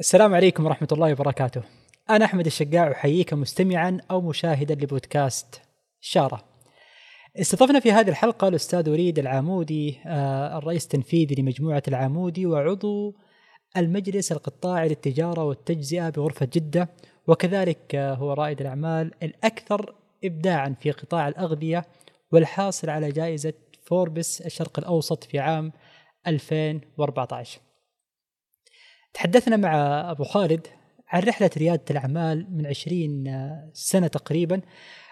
السلام عليكم ورحمة الله وبركاته. أنا أحمد الشقاع أحييك مستمعا أو مشاهدا لبودكاست شارة. استضفنا في هذه الحلقة الأستاذ وليد العامودي آه، الرئيس التنفيذي لمجموعة العامودي وعضو المجلس القطاعي للتجارة والتجزئة بغرفة جدة وكذلك آه، هو رائد الأعمال الأكثر إبداعا في قطاع الأغذية والحاصل على جائزة فوربس الشرق الأوسط في عام 2014 تحدثنا مع أبو خالد عن رحلة ريادة الأعمال من 20 سنة تقريبا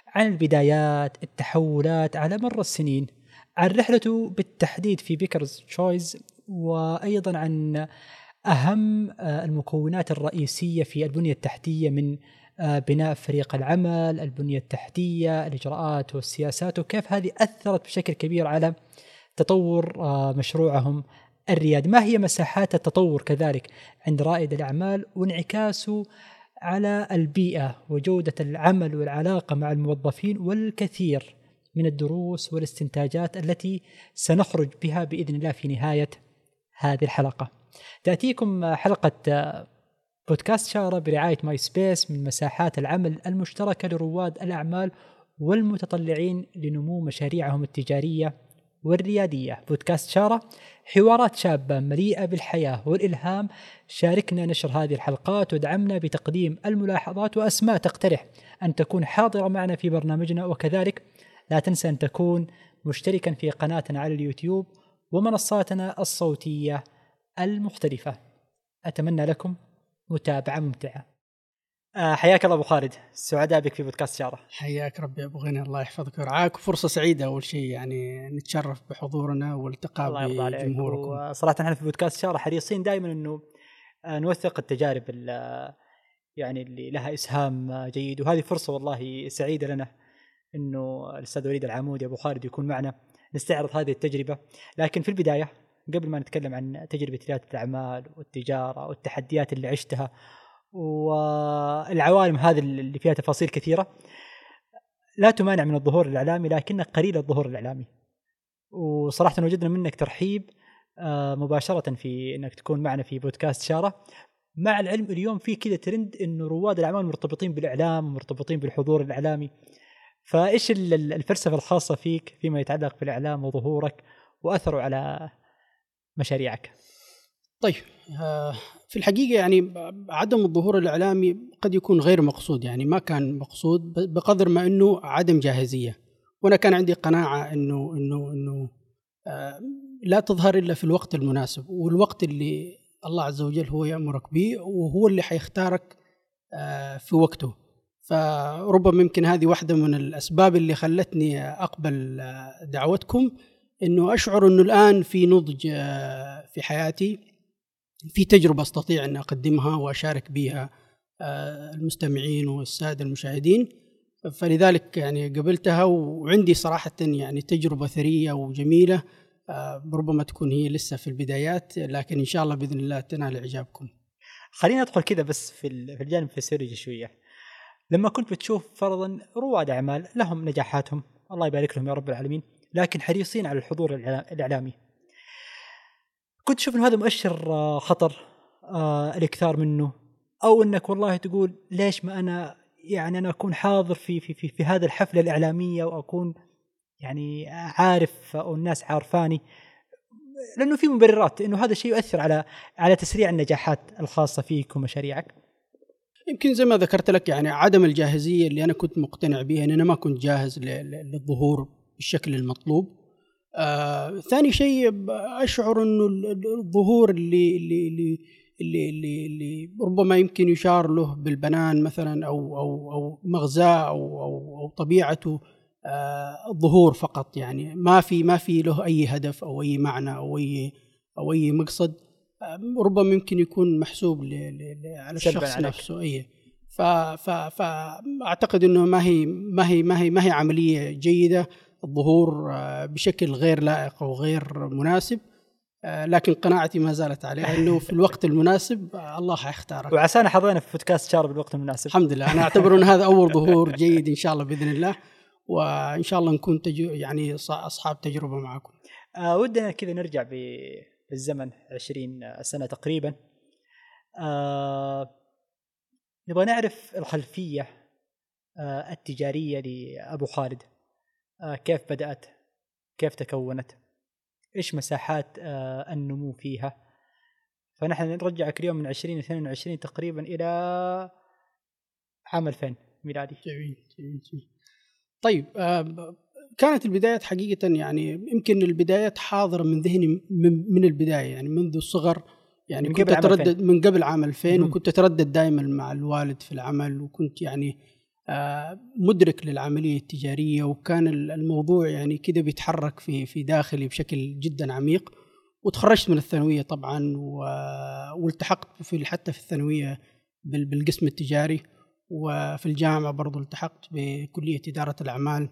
عن البدايات التحولات على مر السنين. عن رحلته بالتحديد في بيكرز تشويز وأيضا عن أهم المكونات الرئيسية في البنية التحتية من بناء فريق العمل البنية التحتية الإجراءات والسياسات وكيف هذه أثرت بشكل كبير على تطور مشروعهم الريادي ما هي مساحات التطور كذلك عند رائد الأعمال وانعكاسه على البيئة وجودة العمل والعلاقة مع الموظفين والكثير من الدروس والاستنتاجات التي سنخرج بها بإذن الله في نهاية هذه الحلقة. تأتيكم حلقة بودكاست شارة برعاية My Space من مساحات العمل المشتركة لرواد الأعمال والمتطلعين لنمو مشاريعهم التجارية والريادية. بودكاست شارة حوارات شابة مليئة بالحياة والإلهام. شاركنا نشر هذه الحلقات ودعمنا بتقديم الملاحظات وأسماء تقترح أن تكون حاضرة معنا في برنامجنا. وكذلك لا تنسى أن تكون مشتركا في قناتنا على اليوتيوب ومنصاتنا الصوتية المختلفة. أتمنى لكم متابعة ممتعة. حياك الله أبو خالد. سعداء بك في بودكاست شاره حياك ربي أبو غني الله يحفظك ويرعاك. وفرصه سعيدة أول شيء يعني نتشرف بحضورنا والالتقاء بجمهوركم. صراحة إحنا في بودكاست شاره حريصين دائما إنه آه، نوثق التجارب يعني اللي لها إسهام جيد. وهذه فرصة والله سعيدة لنا إنه الأستاذ وليد العمودي أبو خالد يكون معنا. نستعرض هذه التجربة. لكن في البداية قبل ما نتكلم عن تجربة ريادة الأعمال والتجارة والتحديات اللي عشتها والعوالم هذه اللي فيها تفاصيل كثيرة. لا تمانع من الظهور الإعلامي لكنك قليل الظهور الإعلامي. وصراحة وجدنا منك ترحيب آه، مباشرة في إنك تكون معنا في بودكاست شارة. مع العلم اليوم في كذا ترند إنه رواد الأعمال مرتبطين بالإعلام ومرتبطين بالحضور الإعلامي. فإيش الفلسفة الخاصة فيك فيما يتعلق بالإعلام وظهورك وأثره على مشاريعك؟ طيب آه، في الحقيقة يعني عدم الظهور الإعلامي قد يكون غير مقصود يعني ما كان مقصود بقدر ما أنه عدم جاهزية. وأنا كان عندي قناعة أنه أنه أنه آه، لا تظهر إلا في الوقت المناسب والوقت اللي الله عز وجل هو يأمرك به وهو اللي حيختارك آه، في وقته. فربما يمكن هذه واحدة من الأسباب اللي خلتني أقبل دعوتكم أنه أشعر أنه الآن في نضج في حياتي. في تجربة أستطيع أن أقدمها وأشارك بها آه، المستمعين والسادة المشاهدين فلذلك يعني قبلتها وعندي صراحة يعني تجربة ثرية وجميلة آه، ربما تكون هي لسه في البدايات لكن إن شاء الله بإذن الله تنال إعجابكم. خلينا ندخل كذا بس في الجانب الفسيولوجي شوية. لما كنت بتشوف فرضا رواد أعمال لهم نجاحاتهم الله يبارك لهم يا رب العالمين لكن حريصين على الحضور الإعلامي كنت تشوف إنه هذا مؤشر آه، خطر آه الإكثار منه؟ أو إنك والله تقول ليش ما أنا يعني أنا أكون حاضر في في في, في هذا الحفلة الإعلامية وأكون يعني عارف أو الناس عارفاني؟ لأنه في مبررات إنه هذا الشيء يؤثر على على تسريع النجاحات الخاصة فيك ومشاريعك. يمكن زي ما ذكرت لك يعني عدم الجاهزية اللي أنا كنت مقتنع بها ان أنا ما كنت جاهز للظهور بالشكل المطلوب. آه ثاني شيء أشعر إنه الظهور اللي اللي اللي اللي, اللي, اللي ربما يمكن يشار له بالبنان مثلا أو أو أو مغزاه أو أو, أو طبيعته آه الظهور فقط يعني. ما في ما في له أي هدف أو أي معنى أو اي أو أي مقصد آه ربما يمكن يكون محسوب ل ل على الشخص نفسه أي. فاعتقد إنه ما هي ما هي ما هي ما هي عملية جيدة. الظهور آه، بشكل غير لائق أو غير مناسب آه، لكن قناعتي ما زالت عليها إنه في الوقت المناسب آه، الله حيختارك وعسانا حظينا في بودكاست شارب بالوقت المناسب. الحمد لله. أنا أعتبر إن هذا أول ظهور جيد إن شاء الله بإذن الله وإن شاء الله نكون تجو يعني أصحاب تجربة معكم. آه ودنا كذا نرجع بالزمن 20 سنة تقريبا. آه نبغى نعرف الخلفية آه التجارية لأبو خالد. كيف بدأت؟ كيف تكونت؟ إيش مساحات آه النمو فيها؟ فنحن نرجعك اليوم من 2022 تقريبا إلى عام 2000 ميلادي. جميل جميل, جميل. طيب آه كانت البدايات حقيقة يعني يمكن البدايات حاضرة من ذهني من, من البداية يعني منذ الصغر يعني من كنت أتردد من قبل عام 2000 وكنت أتردد دائما مع الوالد في العمل وكنت يعني آه مدرك للعملية التجارية وكان الموضوع يعني كده بيتحرك في في داخلي بشكل جدا عميق. وتخرجت من الثانوية طبعا والتحقت في حتى في الثانوية بالقسم التجاري. وفي الجامعة برضو التحقت بكلية إدارة الأعمال.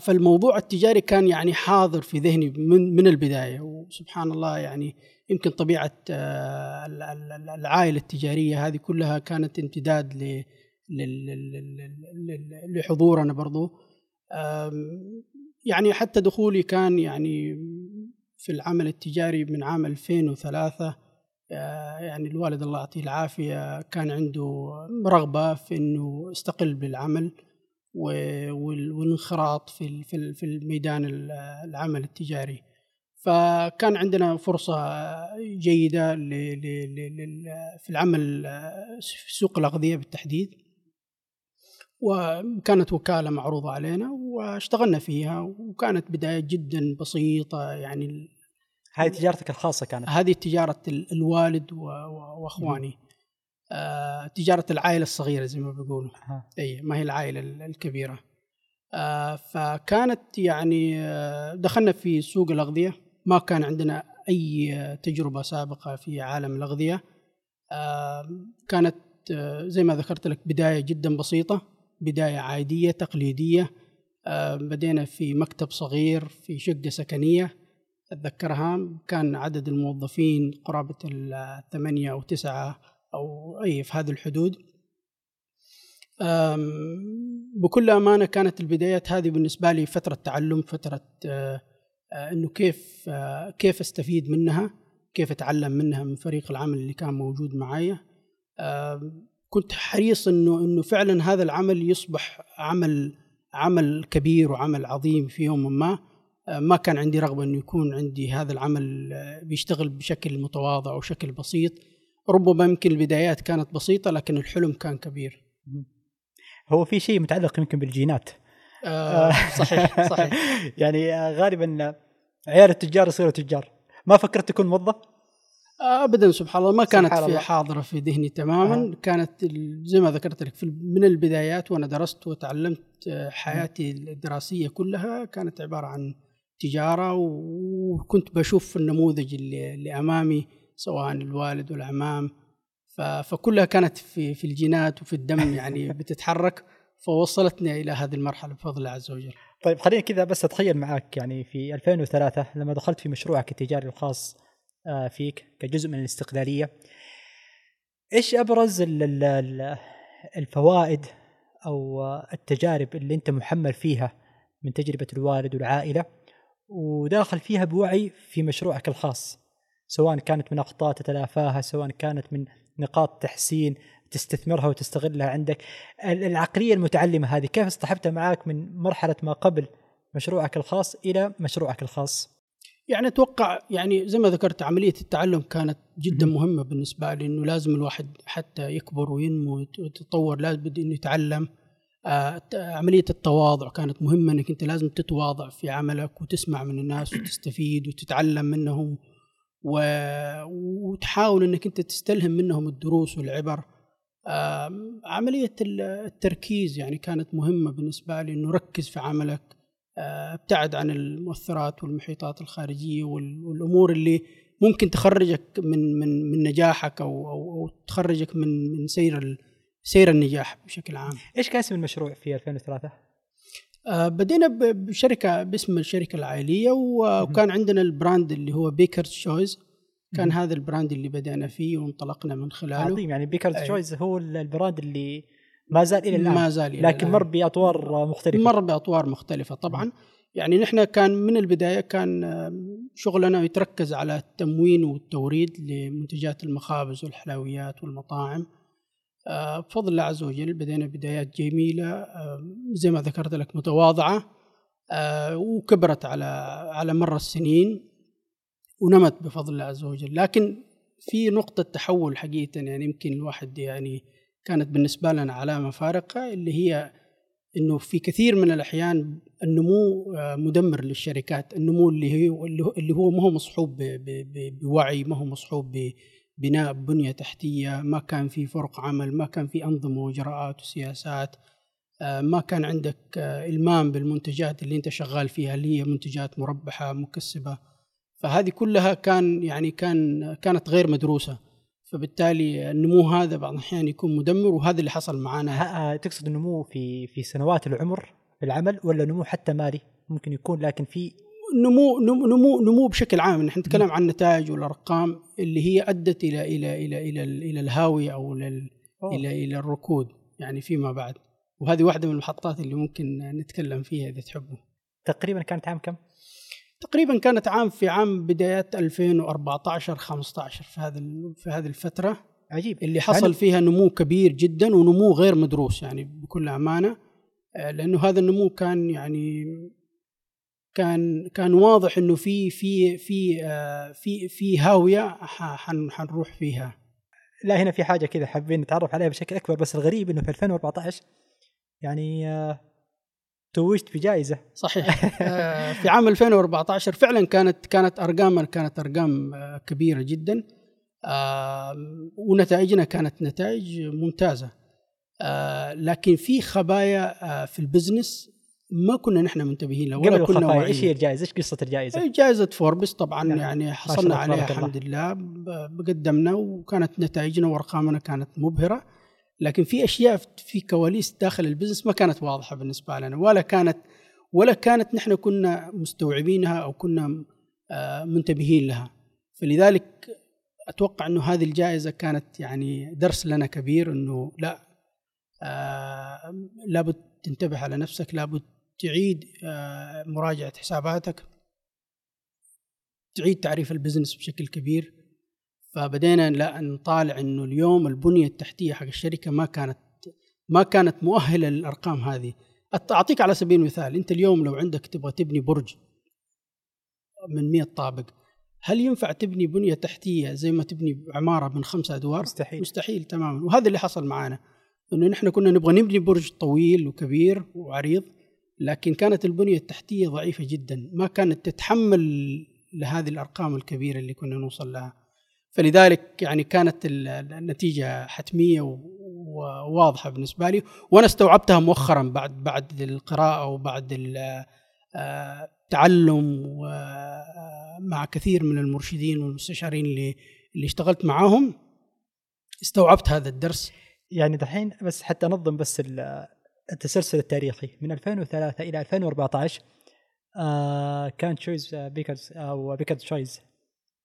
فالموضوع التجاري كان يعني حاضر في ذهني من من البداية. وسبحان الله يعني يمكن طبيعة آه، العائلة التجارية هذه كلها كانت امتداد لحضورنا برضو. يعني حتى دخولي كان يعني في العمل التجاري من عام 2003 آه، يعني الوالد الله يعطيه العافية كان عنده رغبة في إنه استقل بالعمل والانخراط في في الميدان العمل التجاري. فكان عندنا فرصة جيدة في العمل في سوق الأغذية بالتحديد. وكانت وكالة معروضة علينا واشتغلنا فيها وكانت بداية جدا بسيطة يعني هذه تجارتك الخاصة كانت؟ هذه تجارة الوالد وأخواني. آه، تجارة العائلة الصغيرة زي ما بيقولوا. أي ما هي العائلة الكبيرة. آه، فكانت يعني آه، دخلنا في سوق الأغذية. ما كان عندنا أي تجربة سابقة في عالم الأغذية. كانت زي ما ذكرت لك بداية جدا بسيطة. بداية عادية تقليدية. بدينا في مكتب صغير في شقة سكنية أتذكرها. كان عدد الموظفين قرابة الثمانية أو تسعة أو أي في هذه الحدود. بكل أمانة كانت البدايات هذه بالنسبة لي فترة تعلم فترة آه، آه، إنه كيف آه، كيف أستفيد منها كيف أتعلم منها من فريق العمل اللي كان موجود معايا. كنت حريص إنه إنه فعلا هذا العمل يصبح عمل عمل كبير وعمل عظيم في يوم ما. ما كان عندي رغبة إنه يكون عندي هذا العمل بيشتغل بشكل متواضع وشكل بسيط. ربما يمكن البدايات كانت بسيطة لكن الحلم كان كبير. هو في شيء متعلق يمكن بالجينات. آه. صحيح صحيح. يعني آه، غالبا عيال التجار يصيروا تجار. ما فكرت تكون موظف؟ ابدا سبحان الله. ما كانت في حاضرة في ذهني تماما. آه. كانت زي ما ذكرت لك من البدايات وأنا درست وتعلمت آه، حياتي الدراسية كلها كانت عبارة عن تجارة وكنت بشوف النموذج اللي, اللي أمامي سواء الوالد والأعمام فكلها كانت في في الجينات وفي الدم يعني بتتحرك. فوصلتني إلى هذه المرحلة بفضل الله عز وجل. طيب خليني كذا بس أتخيل معك يعني في 2003 لما دخلت في مشروعك التجاري الخاص فيك كجزء من الاستقلالية. إيش أبرز الفوائد أو التجارب اللي أنت محمل فيها من تجربة الوالد والعائلة وداخل فيها بوعي في مشروعك الخاص؟ سواء كانت من أخطاء تتلافاها سواء كانت من نقاط تحسين تستثمرها وتستغلها عندك. العقلية المتعلمة هذه كيف اصطحبتها معك من مرحلة ما قبل مشروعك الخاص إلى مشروعك الخاص؟ يعني أتوقع يعني زي ما ذكرت عملية التعلم كانت جدا مهمة بالنسبة لي إنه لازم الواحد حتى يكبر وينمو ويتطور لابد إنه يتعلم. آه عملية التواضع كانت مهمة إنك أنت لازم تتواضع في عملك وتسمع من الناس وتستفيد وتتعلم منهم و... وتحاول إنك أنت تستلهم منهم الدروس والعبر. عملية التركيز يعني كانت مهمة بالنسبة لي إنه ركز في عملك. ابتعد عن المؤثرات والمحيطات الخارجية والأمور اللي ممكن تخرجك من من من نجاحك أو أو, أو تخرجك من من سير سير النجاح بشكل عام. إيش كان اسم المشروع في 2003؟ آه بدينا بشركة باسم الشركة العائلية وكان عندنا ال brand اللي هو Baker's Choice كان هذا ال brand اللي بدأنا فيه وانطلقنا من خلاله. عظيم يعني Baker's Choice هو ال brand اللي ما زال إلى الآن. ما زال إلى لكن مر بأطوار مختلفة. مر بأطوار مختلفة طبعا. يعني نحن كان من البداية كان شغلنا يتركز على التموين والتوريد لمنتجات المخابز والحلويات والمطاعم. آه، بفضل الله عز وجل بدينا بدايات جميلة زي ما ذكرت لك متواضعة آه، وكبرت على على مر السنين ونمت بفضل الله عز وجل. لكن في نقطة تحول حقيقة يعني يمكن الواحد يعني كانت بالنسبة لنا علامة فارقة اللي هي إنه في كثير من الأحيان النمو مدمر للشركات، النمو اللي هو اللي هو ما هو مصحوب بوعي، ما هو مصحوب بناء بنية تحتية، ما كان في فرق عمل، ما كان في أنظمة وإجراءات وسياسات، آه، ما كان عندك آه، إلمام بالمنتجات اللي أنت شغال فيها اللي هي منتجات مربحة مكسبة. فهذه كلها كان يعني كان كانت غير مدروسة. فبالتالي النمو هذا بعض الأحيان يكون مدمر وهذا اللي حصل معنا آه، تقصد النمو في في سنوات العمر في العمل ولا نمو حتى مالي؟ ممكن يكون لكن في نمو نمو نمو بشكل عام. نحن نتكلم عن النتائج والأرقام اللي هي أدت إلى إلى إلى إلى, إلى الهاوية أو إلى إلى الركود يعني فيما بعد. وهذه واحدة من المحطات اللي ممكن نتكلم فيها إذا تحبوا. تقريبا كانت عام كم؟ تقريبا كانت عام في عام بدايات 2014 15 في هذه في هذه الفترة. عجيب. اللي حصل يعني فيها نمو كبير جدا ونمو غير مدروس يعني بكل أمانة. آه، لأنه هذا النمو كان يعني كان كان واضح إنه في في في آه، في في هاوية حنروح فيها. لا هنا في حاجة كذا حابين نتعرف عليها بشكل أكبر بس الغريب إنه في 2014 يعني آه، توجت بجائزة. صحيح. آه، في عام 2014 فعلا كانت كانت ارقامنا كانت أرقام كبيرة جدا. ونتائجنا كانت نتائج ممتازة. لكن في خبايا في البزنس ما كنا نحن منتبهين له ولا كنا واعيين. إيش هي الجائزة؟ إيش قصة الجائزة؟ جائزة فوربس طبعا يعني, يعني حصلنا عليها الحمد لله. قدمنا وكانت نتائجنا وارقامنا كانت مبهرة. لكن في أشياء في كواليس داخل ال business ما كانت واضحة بالنسبة لنا ولا كانت ولا كانت نحن كنا مستوعبينها أو كنا آه، منتبهين لها. فلذلك أتوقع إنه هذه الجائزة كانت يعني درس لنا كبير إنه لا آه لابد تنتبه على نفسك لابد تعيد آه، مراجعة حساباتك تعيد تعريف ال business بشكل كبير. فبدينا لا نطالع إنه اليوم البنية التحتية حق الشركة ما كانت ما كانت مؤهلة للأرقام هذه. أعطيك على سبيل المثال أنت اليوم لو عندك تبغى تبني برج من 100 طابق هل ينفع تبني بنية تحتية زي ما تبني عمارة من خمسة أدوار؟ مستحيل. مستحيل تماما. وهذا اللي حصل معنا إنه نحن كنا نبغى نبني برج طويل وكبير وعريض لكن كانت البنية التحتية ضعيفة جدا. ما كانت تتحمل لهذه الأرقام الكبيرة اللي كنا نوصل لها. فلذلك يعني كانت النتيجة حتمية وواضحه بالنسبة لي وأنا استوعبتها مؤخرا بعد بعد القراءة وبعد التعلم مع كثير من المرشدين والمستشارين اللي اللي اشتغلت معاهم استوعبت هذا الدرس. يعني دحين بس حتى أنظم بس التسلسل التاريخي. من 2003 إلى 2014 آه كان Choice Baker's أو Baker's Choice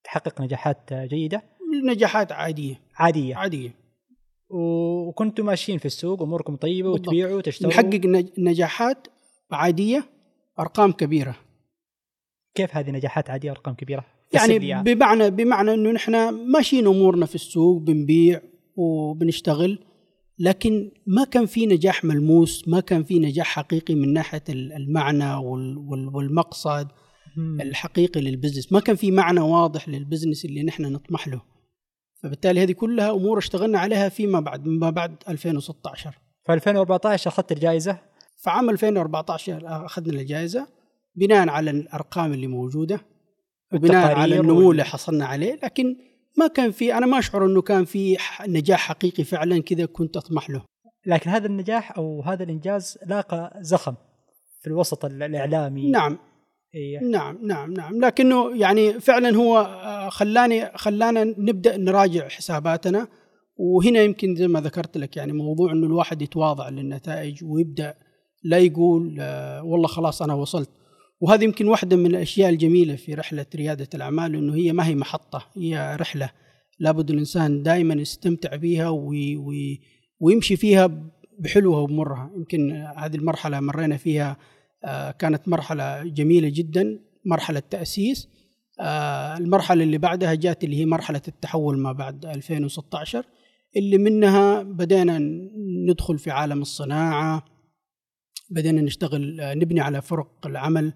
تحقق نجاحات جيدة؟ نجاحات عادية. عادية. عادية. وكنتم ماشيين في السوق أموركم طيبة وتبيعوا وتشتروا؟ نحقق نجاحات عادية أرقام كبيرة. كيف هذه نجاحات عادية أرقام كبيرة؟ يعني بمعنى بمعنى إنه نحن ماشيين أمورنا في السوق بنبيع وبنشتغل لكن ما كان في نجاح ملموس ما كان في نجاح حقيقي من ناحية المعنى والمقصد. الحقيقي لل business. ما كان في معنى واضح لل business اللي نحن نطمح له. فبالتالي هذه كلها أمور اشتغلنا عليها فيما بعد ما بعد 2016 في 2014 أخذت الجائزة؟ في عام 2014 أخذنا الجائزة بناء على الأرقام اللي موجودة وبناء على النمو اللي حصلنا عليه. لكن ما كان في أنا ما أشعر إنه كان في نجاح حقيقي فعلا كذا كنت أطمح له. لكن هذا النجاح أو هذا الإنجاز لاقى زخم في الوسط الإعلامي. نعم. إيه. نعم نعم نعم. لكنه يعني فعلا هو آه، خلاني خلانا نبدأ نراجع حساباتنا. وهنا يمكن زي ما ذكرت لك يعني موضوع إنه الواحد يتواضع للنتائج ويبدأ لا يقول آه، والله خلاص أنا وصلت. وهذه يمكن واحدة من الأشياء الجميلة في رحلة ريادة الأعمال أنه هي ما هي محطة هي رحلة لابد الإنسان دائما يستمتع بها وي وي ويمشي فيها بحلوها وبمرها. يمكن هذه المرحلة مرينا فيها كانت مرحلة جميلة جدا مرحلة تأسيس. آه، المرحلة اللي بعدها جات اللي هي مرحلة التحول ما بعد 2016 اللي منها بدينا ندخل في عالم الصناعة بدينا نشتغل آه، نبني على فرق العمل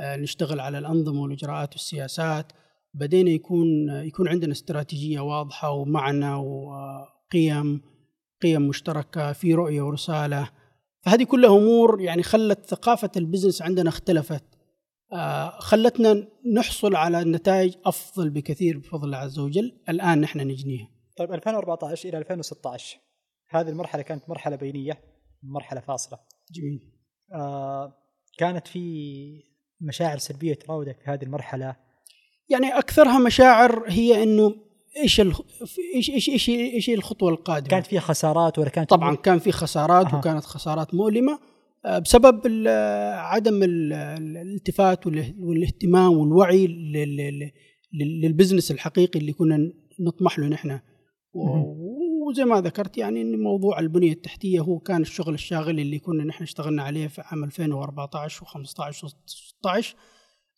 نشتغل على الأنظمة والإجراءات والسياسات. بدينا يكون يكون عندنا استراتيجية واضحة ومعنى وقيم قيم مشتركة في رؤية ورسالة. فهذه كلها أمور يعني خلت ثقافة البزنس عندنا اختلفت. آه، خلتنا نحصل على نتائج أفضل بكثير بفضل الله عز وجل. الآن نحن نجنيها. طيب 2014 إلى 2016 هذه المرحلة كانت مرحلة بينية مرحلة فاصلة. جميل. آه كانت في مشاعر سلبية تراودك في هذه المرحلة؟ يعني أكثرها مشاعر هي إنه إيش ال... إيش إيش إيش إيش الخطوة القادمة؟ كانت في خسارات ولا كانت طبعا كان في خسارات أه. وكانت خسارات مؤلمة آه، بسبب عدم الالتفات والاهتمام والوعي للبزنس الحقيقي اللي كنا نطمح له نحن وزي ما ذكرت يعني إن موضوع البنية التحتية هو كان الشغل الشاغل اللي كنا نحن اشتغلنا عليه في عام 2014 و15 و16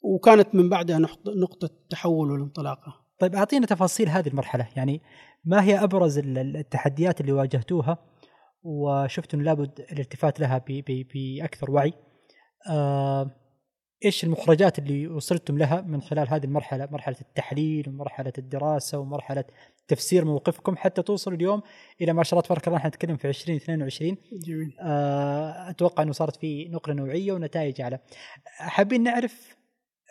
وكانت من بعدها نقطة التحول والانطلاقة طيب أعطينا تفاصيل هذه المرحلة. يعني ما هي أبرز التحديات اللي واجهتوها؟ وشفتوا لابد الالتفات لها بأكثر وعي. آه إيش المخرجات اللي وصلتم لها من خلال هذه المرحلة؟ مرحلة التحليل ومرحلة الدراسة ومرحلة تفسير موقفكم حتى توصلوا اليوم إلى ما شاء الله تبارك الله إحنا نتكلم في 2022 جميل. آه أتوقع إنه صارت في نقلة نوعية ونتائج أعلى. حابين نعرف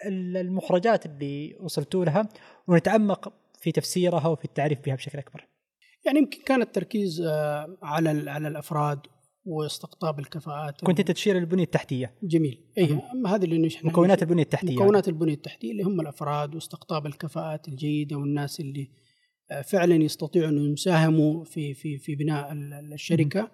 المخرجات اللي وصلتوا لها ونتعمق في تفسيرها وفي التعريف بها بشكل أكبر. يعني يمكن كان التركيز آه، على على الأفراد واستقطاب الكفاءات. كنت تشير للبنيه التحتية. جميل. اي هذه اللي نحن مكونات البنية التحتية. مكونات البنية التحتية اللي هم الأفراد واستقطاب الكفاءات الجيدة والناس اللي آه، فعلا يستطيعوا أنهم يساهموا في في في بناء الشركة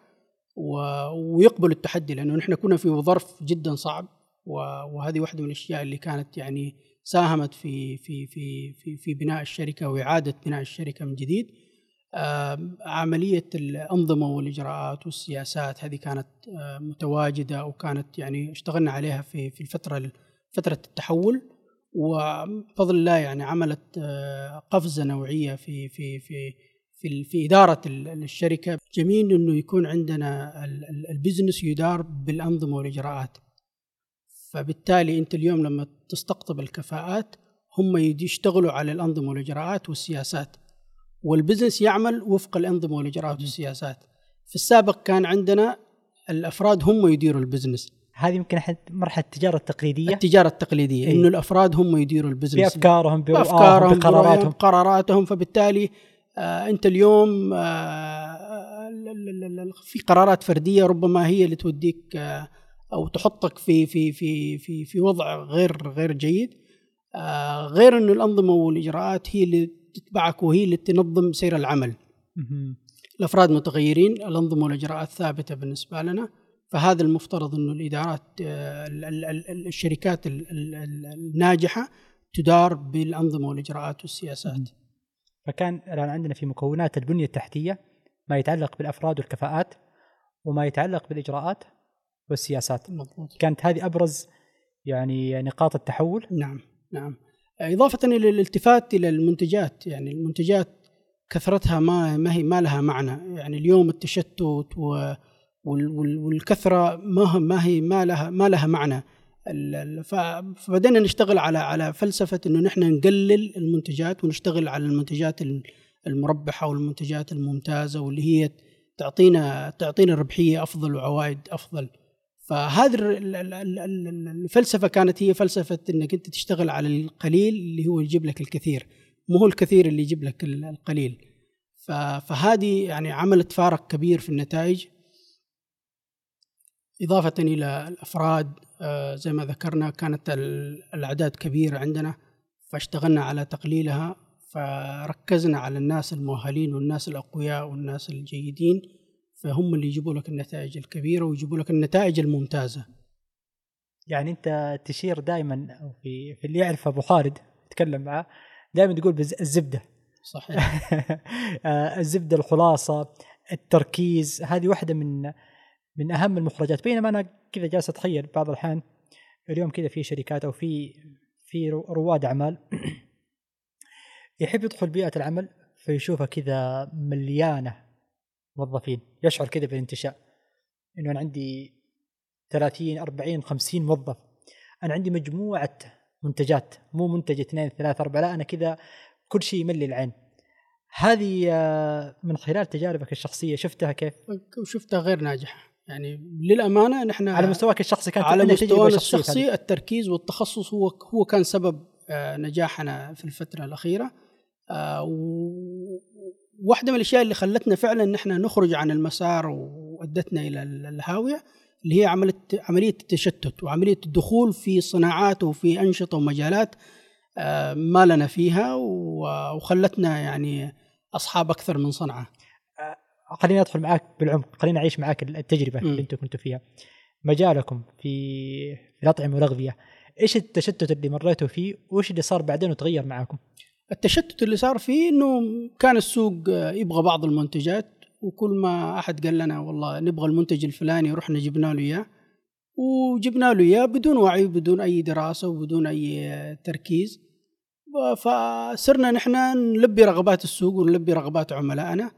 ويقبلوا التحدي لأنه نحن كنا في ظرف جدا صعب. وهذه واحدة من الأشياء اللي كانت يعني ساهمت في في في في في بناء الشركة وإعادة بناء الشركة من جديد. عملية الأنظمة والإجراءات والسياسات هذه كانت متواجدة وكانت يعني اشتغلنا عليها في في الفترة فترة التحول. وبفضل الله يعني عملت قفزة نوعية في في في في في إدارة الشركة. جميل إنه يكون عندنا ال business يدار بالأنظمة والإجراءات. فبالتالي انت اليوم لما تستقطب الكفاءات هم يشتغلوا على الأنظمة والإجراءات والسياسات. وال business يعمل وفق الأنظمة والإجراءات والسياسات. في السابق كان عندنا الأفراد هم يديروا ال business هذه يمكن مرحلة التجارة التقليدية. التجارة التقليدية إيه؟ إنه الأفراد هم يديروا ال business بأفكارهم بأفكارهم بقراراتهم. بقراراتهم فبالتالي آه أنت اليوم آه في قرارات فردية ربما هي اللي توديك آه أو تحطك في في في في في وضع غير غير جيد. آه غير إنه الأنظمة والإجراءات هي اللي تتبعك وهي اللي تنظم سير العمل. الأفراد متغيرين الأنظمة والإجراءات ثابتة بالنسبة لنا. فهذا المفترض إنه الإدارات آه، الشركات الناجحة تدار بالأنظمة والإجراءات والسياسات. فكان الآن عندنا في مكونات البنية التحتية ما يتعلق بالأفراد والكفاءات وما يتعلق بالإجراءات. والسياسات. مضبوط. كانت هذه أبرز يعني نقاط التحول. نعم نعم. إضافة إلى الالتفات إلى المنتجات يعني المنتجات كثرتها ما ما هي ما لها معنى. يعني اليوم التشتت والكثرة ما ما هي ما لها ما لها معنى. فبدأنا نشتغل على على فلسفة إنه نحن نقلل المنتجات ونشتغل على المنتجات المربحة والمنتجات الممتازة واللي هي تعطينا تعطينا ربحية أفضل وعوائد أفضل. فهذه الفلسفة كانت هي فلسفة إنك أنت تشتغل على القليل اللي هو يجيب لك الكثير. مو هو الكثير اللي يجيب لك القليل. فهذه يعني عملت فارق كبير في النتائج. إضافة إلى الأفراد آه، زي ما ذكرنا كانت الأعداد كبيرة عندنا فاشتغلنا على تقليلها فركزنا على الناس المؤهلين والناس الأقوياء والناس الجيدين فهم اللي يجيبوا لك النتائج الكبيرة ويجيبوا لك النتائج الممتازة. يعني انت تشير دائما في في اللي يعرف أبو خالد يتكلم معه دائما تقول الزبدة. صحيح. آه، الزبدة الخلاصة التركيز هذه واحدة من من أهم المخرجات. بينما أنا كذا جالس أتخيل بعض الأحيان اليوم كذا في شركات أو في في رو- رواد أعمال يحب يدخل بيئة العمل فيشوفها كذا مليانة. موظفين. يشعر كذا بالانتشاء إنه أنا عندي 30 40 50 موظف. أنا عندي مجموعة منتجات مو منتج اثنين ثلاثة أربعة لا أنا كذا كل شيء يملي العين. هذه آه، من خلال تجاربك الشخصية شفتها كيف؟ وشفتها غير ناجحة. يعني للأمانة نحن على مستواك الشخصي كانت على مستوانا الشخصي هذه. التركيز والتخصص هو هو كان سبب آه، نجاحنا في الفترة الأخيرة. آه، و- واحدة من الأشياء اللي خلتنا فعلا إن إحنا نخرج عن المسار وأدتنا إلى ال- الهاوية اللي هي عملية عملية التشتت وعملية الدخول في صناعات وفي أنشطة ومجالات آه، ما لنا فيها وخلتنا يعني أصحاب أكثر من صنعة. خليني أدخل معاك بالعمق خليني أعيش معاك التجربة مم. اللي أنتم كنتوا فيها. مجالكم في في الاطعمه والاغذيه إيش التشتت اللي مريتوا فيه؟ وإيش اللي صار بعدين وتغير معاكم؟ التشتت اللي صار فيه إنه كان السوق يبغى بعض المنتجات وكل ما أحد قال لنا والله نبغى المنتج الفلاني رحنا جبنا له إياه وجبنا له إياه بدون وعي وبدون أي دراسة وبدون أي تركيز. فصرنا نحن نلبي رغبات السوق ونلبي رغبات عملائنا.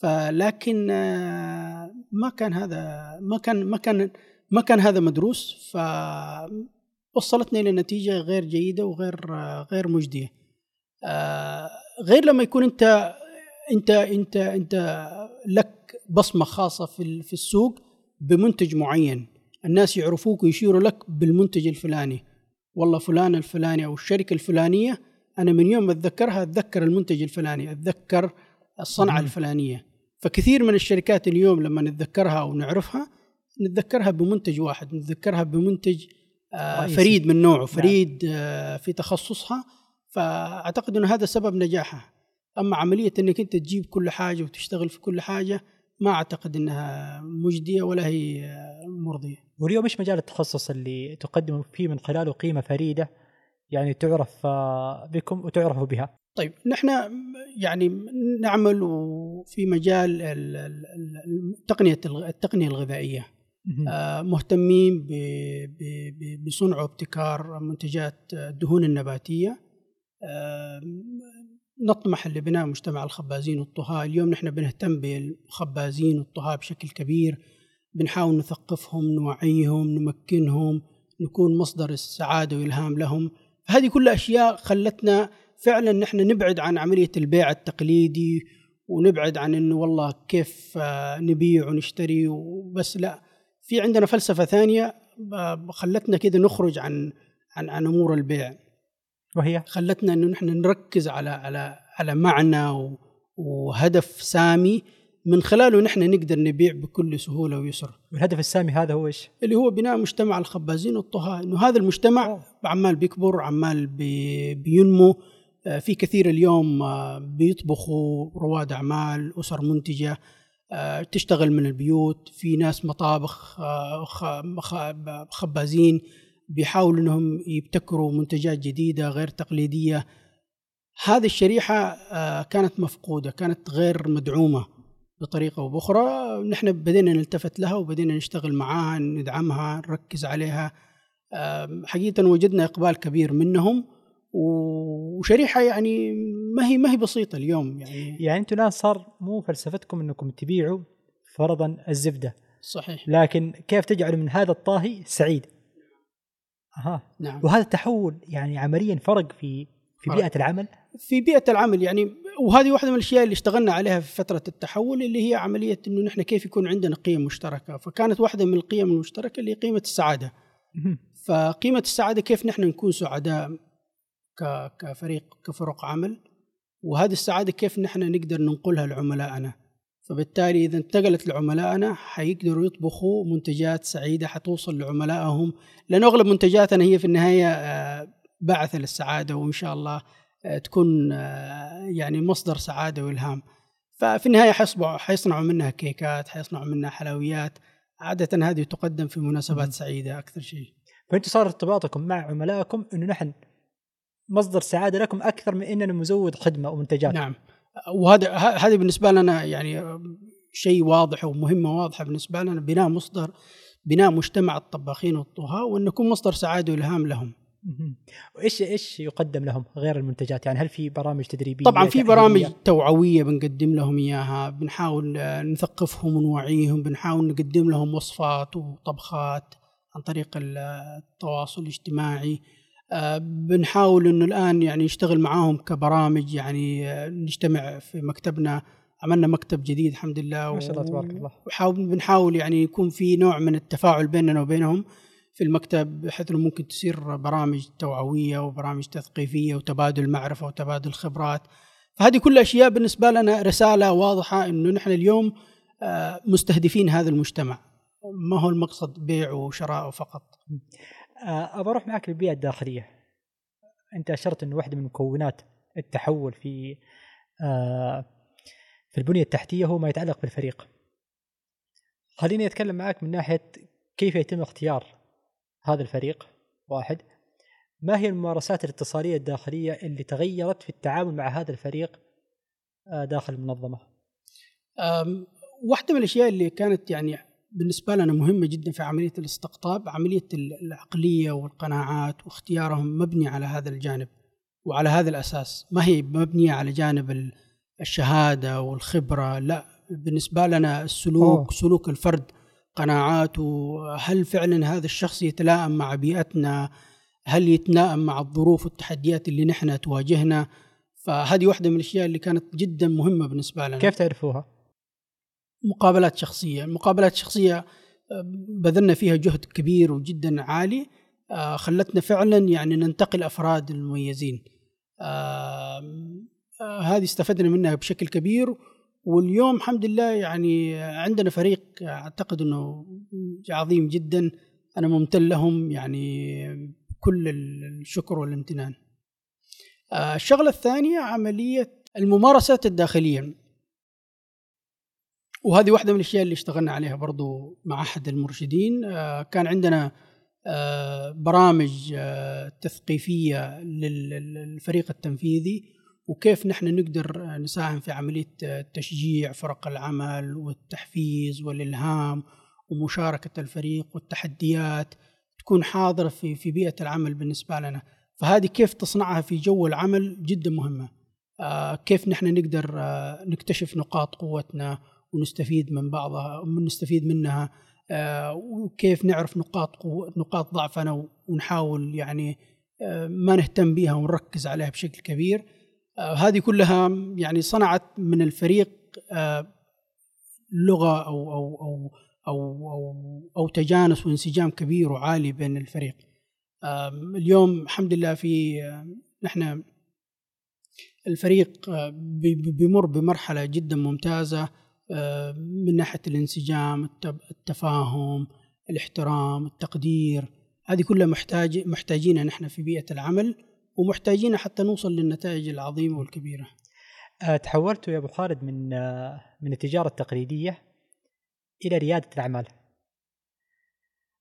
فلكن آه، ما كان هذا ما كان ما كان ما كان هذا مدروس. فوصلتنا إلى نتيجه غير جيدة وغير آه، غير مجدية. غير لما يكون انت انت انت انت لك بصمة خاصة في في السوق بمنتج معين. الناس يعرفوك ويشيروا لك بالمنتج الفلاني. والله فلان الفلاني أو الشركة الفلانية أنا من يوم ما أتذكرها أتذكر المنتج الفلاني أتذكر الصنعة. الفلانية. فكثير من الشركات اليوم لما نتذكرها أو نعرفها نتذكرها بمنتج واحد نتذكرها بمنتج آه،. فريد من نوعه فريد آه، في تخصصها. فأعتقد إنه هذا سبب نجاحها أما عملية إنك أنت تجيب كل حاجة وتشتغل في كل حاجة ما أعتقد إنها مجدية ولا هي مرضية. واليوم إيش مجال التخصص اللي تقدموا فيه من خلاله قيمة فريدة؟ يعني تعرف آه، بكم وتعرفوا بها؟ طيب نحن يعني نعمل في مجال ال- ال- ال- التقنيه التقنية الغذائية. آه، مهتمين بصنع وابتكار منتجات الدهون النباتية. نطمح لبناء مجتمع الخبازين والطهاة. اليوم نحن بنهتم بالخبازين والطهاة بشكل كبير. بنحاول نثقفهم نوعيهم نمكنهم نكون مصدر السعادة والإلهام لهم. هذه كلها أشياء خلتنا فعلا نحن نبعد عن عملية البيع التقليدي ونبعد عن إنه والله كيف آه، نبيع ونشتري وبس. لا في عندنا فلسفة ثانية آه، خلتنا كده نخرج عن عن عن أمور البيع. وهي خلتنا إنه نحن نركز على على على معنى وهدف سامي من خلاله نحن نقدر نبيع بكل سهولة ويسر والهدف السامي هذا هو إيش؟ اللي هو بناء مجتمع الخبازين والطهاة إنه هذا المجتمع أوه. عمال بيكبر عمال بي بينمو آه، في كثير اليوم آه، بيطبخوا رواد أعمال أسر منتجة آه، تشتغل من البيوت في ناس مطابخ خبازين بيحاولوا إنهم يبتكروا منتجات جديدة غير تقليدية. هذه الشريحة آه، كانت مفقودة كانت غير مدعومة بطريقة أو بأخرى. نحن بدينا نلتفت لها وبدينا نشتغل معاها ندعمها نركز عليها. آم، حقيقة وجدنا إقبال كبير منهم. وشريحة يعني ما هي ما هي بسيطة اليوم يعني. يعني أنتم الآن صار مو فلسفتكم إنكم تبيعوا فرضا الزبدة. صحيح. لكن كيف تجعلوا من هذا الطاهي سعيد؟ أها. نعم. وهذا التحول يعني عمليا فرق في في. بيئة العمل؟ في بيئة العمل يعني وهذه واحدة من الأشياء اللي اشتغلنا عليها في فترة التحول اللي هي عملية إنه نحن كيف يكون عندنا قيم مشتركة. فكانت واحدة من القيم المشتركة اللي هي قيمة السعادة. مهم. فقيمة السعادة كيف نحن نكون سعداء كفريق كفرق عمل؟ وهذه السعادة كيف نحن نقدر ننقلها لعملائنا؟ فبالتالي إذا انتقلت لعملائنا حيقدروا يطبخوا منتجات سعيدة حتوصل لعملائهم. لأن أغلب منتجاتنا هي في النهاية آه، باعثة للسعادة وإن شاء الله آه، تكون آه، يعني مصدر سعادة وإلهام. ففي النهاية حيصبحوا حيصنعوا منها كيكات حيصنعوا منها حلويات. عادة هذه تقدم في مناسبات مم. سعيدة أكثر شيء. فانتم صار ارتباطكم مع عملائكم إنه نحن مصدر سعادة لكم أكثر من إننا مزود خدمة ومنتجات نعم. وهذا ه- هذه بالنسبة لنا يعني شيء واضح ومهمة واضحة بالنسبة لنا بناء مصدر بناء مجتمع الطباخين والطهاة وأن نكون مصدر سعادة وإلهام لهم. وايش إيش يقدم لهم غير المنتجات يعني هل في برامج تدريبية طبعا في؟ برامج توعوية بنقدم لهم إياها بنحاول نثقفهم ونوعيهم بنحاول نقدم لهم وصفات وطبخات عن طريق ال- التواصل الاجتماعي بنحاول إنه الآن يعني نشتغل معاهم كبرامج يعني نجتمع في مكتبنا. عملنا مكتب جديد الحمد لله ما شاء الله تبارك الله. وحاول بنحاول يعني يكون في نوع من التفاعل بيننا وبينهم في المكتب بحيث إنه ممكن تصير برامج توعوية وبرامج تثقيفية وتبادل معرفة وتبادل خبرات. فهذه كل اشياء بالنسبة لنا رسالة واضحة إنه نحن اليوم آه، مستهدفين هذا المجتمع. ما هو المقصد؟ بيع وشراء فقط. ابى أروح معك للبيئة الداخلية. أنت أشرت إنه واحدة من مكونات التحول في آه، في البنية التحتية هو ما يتعلق بالفريق. خليني أتكلم معك من ناحية كيف يتم اختيار هذا الفريق. واحد ما هي الممارسات الاتصالية الداخلية اللي تغيرت في التعامل مع هذا الفريق آه، داخل المنظمة؟ أم، واحدة من الأشياء اللي كانت يعني بالنسبة لنا مهمة جدا في عملية الاستقطاب عملية ال- العقلية والقناعات واختيارهم مبني على هذا الجانب وعلى هذا الأساس. ما هي مبنية على جانب ال- الشهادة والخبرة لا. بالنسبة لنا السلوك أوه. سلوك الفرد قناعاته هل فعلا هذا الشخص يتلائم مع بيئتنا؟ هل يتلائم مع الظروف والتحديات اللي نحن تواجهنا؟ فهذه واحدة من الأشياء اللي كانت جدا مهمة بالنسبة لنا. كيف تعرفوها؟ مقابلات شخصية. المقابلات الشخصيه آه، بذلنا فيها جهد كبير وجدا عالي آه، خلتنا فعلا يعني ننتقي الافراد المميزين. آه، هذه استفدنا منها بشكل كبير واليوم الحمد لله يعني عندنا فريق أعتقد إنه عظيم جدا. أنا ممتن لهم يعني كل الشكر والامتنان. الشغلة الثانية عملية الممارسات الداخلية. وهذه واحدة من الأشياء اللي اشتغلنا عليها برضو مع أحد المرشدين. آه، كان عندنا آه، برامج آه، تثقيفية لل- للفريق التنفيذي وكيف نحن نقدر نساهم في عملية آه، تشجيع فرق العمل والتحفيز والإلهام ومشاركة الفريق والتحديات تكون حاضرة في في بيئة العمل بالنسبة لنا. فهذه كيف تصنعها في جو العمل جدا مهمة. آه، كيف نحن نقدر نكتشف نقاط قوتنا ونستفيد من بعضها ونستفيد منها آه، وكيف نعرف نقاط قوة نقاط ضعفنا ونحاول يعني آه، ما نهتم بها ونركز عليها بشكل كبير. آه، هذه كلها يعني صنعت من الفريق آه، لغة أو أو أو أو أو, تجانس وانسجام كبير وعالي بين الفريق. اليوم الحمد لله في نحن الفريق بي- بي- بيمر بمرحلة جدا ممتازة. آه، من ناحية الانسجام التفاهم الاحترام التقدير هذه كلها محتاج محتاجينها نحن في بيئة العمل ومحتاجينها حتى نوصل للنتائج العظيمة والكبيرة آه، تحولتوا يا أبو خالد من آه، من التجارة التقليدية إلى ريادة الأعمال.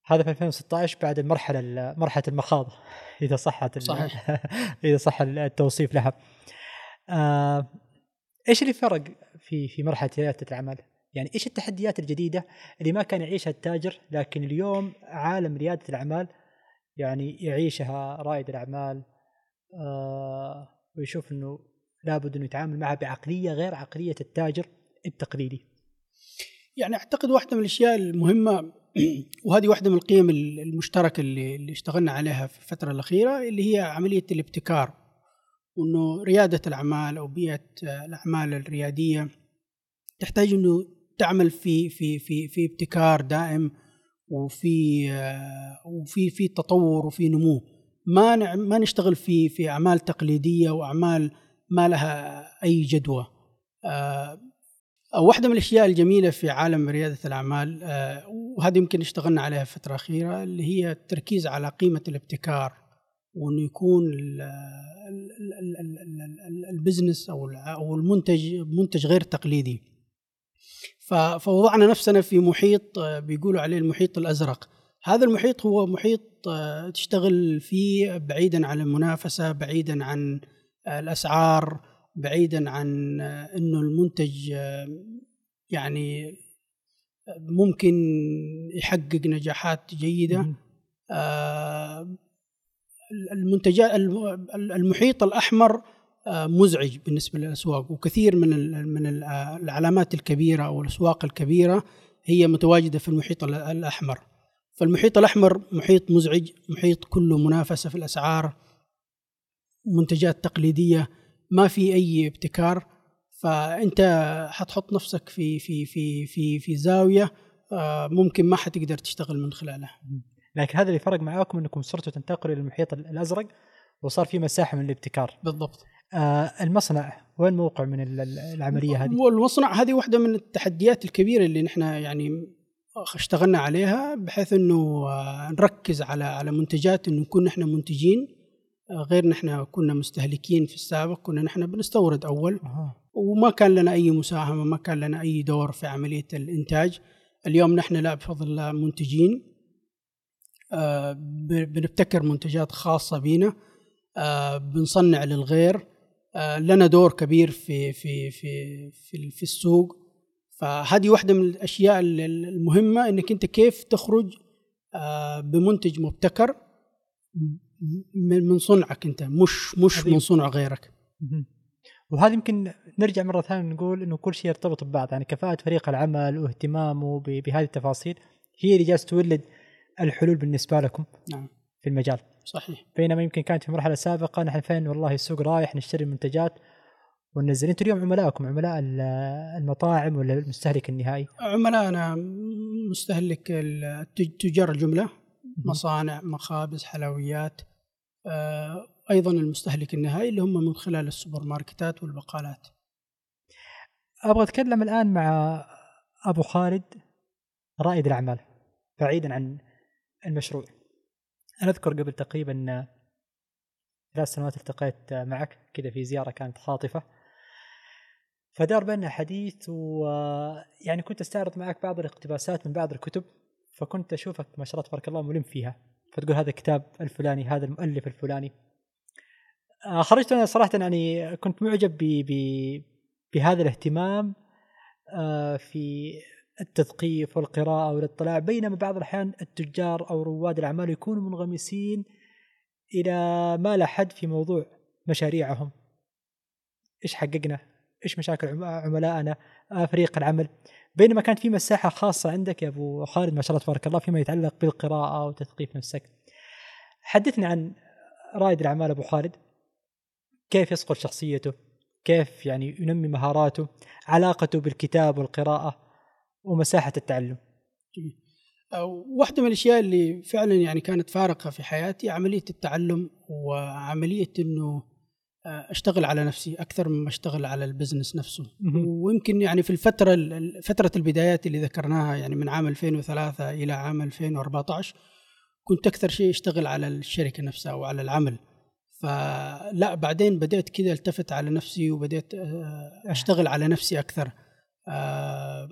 هذا في 2016 بعد المرحلة ال- مرحلة المخاض إذا صحت صحيح. إذا صح التوصيف لها. آه، إيش اللي فرق في في مرحلة رياده الاعمال؟ يعني إيش التحديات الجديدة اللي ما كان يعيشها التاجر لكن اليوم عالم ريادة الأعمال يعني يعيشها رائد الأعمال آه، ويشوف إنه لابد إنه يتعامل معها بعقلية غير عقلية التاجر التقليدي. يعني أعتقد واحدة من الأشياء المهمة وهذه واحدة من القيم المشتركة اللي اللي اشتغلنا عليها في الفترة الأخيرة اللي هي عملية الابتكار وانه ريادة الأعمال أو بيئة الأعمال الريادية تحتاج إنه تعمل في في في في ابتكار دائم وفي آه، وفي في تطور وفي نمو. ما ما نشتغل في في أعمال تقليدية واعمال ما لها أي جدوى. آه، واحدة من الأشياء الجميلة في عالم ريادة الأعمال آه، وهذه يمكن اشتغلنا عليها في فترة أخيرة اللي هي التركيز على قيمة الابتكار. وأنه يكون ال- ال- ال- ال- ال- ال- البزنس أو الع- أو المنتج منتج غير تقليدي. فوضعنا نفسنا في محيط بيقولوا عليه المحيط الأزرق. هذا المحيط هو محيط تشتغل فيه بعيدا عن المنافسة بعيدا عن الأسعار بعيدا عن إنه المنتج يعني ممكن يحقق نجاحات جيدة. المنتجات الم- المحيط الأحمر آه، مزعج بالنسبة للأسواق وكثير من من آه، العلامات الكبيرة أو الأسواق الكبيرة هي متواجدة في المحيط ال- الأحمر. فالمحيط الأحمر محيط مزعج محيط كله منافسة في الأسعار منتجات تقليدية ما في أي ابتكار. فأنت حتحط نفسك في في في في في زاوية آه، ممكن ما حتقدر تشتغل من خلالها. لكن هذا اللي فرق معاكم إنكم صرتوا تنتقلوا للمحيط الأزرق وصار في مساحة من الابتكار. بالضبط آه المصنع وين موقع من ال- ال- العملية هذه؟ والمصنع هذه واحدة من التحديات الكبيرة اللي نحن يعني اشتغلنا عليها بحيث إنه آه، نركز على على منتجات إنه نكون نحن منتجين آه، غير نحن كنا مستهلكين في السابق كنا نحن بنستورد أول. وما كان لنا أي مساهمة ما كان لنا أي دور في عملية الإنتاج اليوم نحن لا بفضل الله منتجين بنبتكر منتجات خاصة بنا آه، بنصنع للغير آه، لنا دور كبير في في في في, في السوق فهذه واحدة من الأشياء ال- ال- المهمة إنك أنت كيف تخرج آه، بمنتج مبتكر من صنعك أنت مش مش. من صنع غيرك. وهذا يمكن نرجع مرة ثانية نقول إنه كل شيء يرتبط ببعض يعني كفاءة فريق العمل واهتمامه بهذه التفاصيل هي اللي جالسة تولد الحلول بالنسبة لكم نعم. في المجال. صحيح. بينما يمكن كانت في مرحلة سابقة نحن فين؟ والله السوق رايح نشتري المنتجات وننزل. أنتم اليوم عملائكم عملاء ال- المطاعم ولا المستهلك النهائي؟ عملائنا مستهلك تجار الجملة مصانع مخابز حلويات آه، أيضا المستهلك النهائي اللي هم من خلال السوبر ماركتات والبقالات. أبغى أتكلم الآن مع أبو خالد رائد الأعمال بعيدا عن المشروع. أنا أذكر قبل تقريبا ثلاث سنوات التقيت معك كذا في زيارة كانت خاطفة. فدار بيننا حديث ويعني كنت أستعرض معك بعض الاقتباسات من بعض الكتب فكنت أشوفك ما شاء الله تبارك الله ملم فيها. فتقول هذا الكتاب الفلاني هذا المؤلف الفلاني. آه، خرجت أنا صراحة يعني كنت معجب ب ب بهذا الاهتمام آه، في التثقيف والقراءة والاطلاع. بينما بعض الأحيان التجار أو رواد الأعمال يكونوا منغمسين إلى ما لا حد في موضوع مشاريعهم. إيش حققنا؟ إيش مشاكل عم- عملائنا؟ فريق العمل. بينما كانت في مساحة خاصة عندك يا أبو خالد ما شاء الله تبارك الله فيما يتعلق بالقراءة وتثقيف نفسك. حدثني عن رائد الأعمال أبو خالد. كيف يصقل شخصيته؟ كيف يعني ينمي مهاراته؟ علاقته بالكتاب والقراءة؟ ومساحة التعلم. آه، واحدة من الأشياء اللي فعلا يعني كانت فارقة في حياتي عملية التعلم وعملية إنه آه، أشتغل على نفسي أكثر مما أشتغل على البزنس نفسه. ويمكن يعني في الفترة ال- فترة البدايات اللي ذكرناها يعني من عام 2003 إلى عام 2014 كنت أكثر شيء أشتغل على الشركة نفسها وعلى العمل. فلا بعدين بدأت كذا التفت على نفسي وبدأت آه، أشتغل على نفسي أكثر. آه،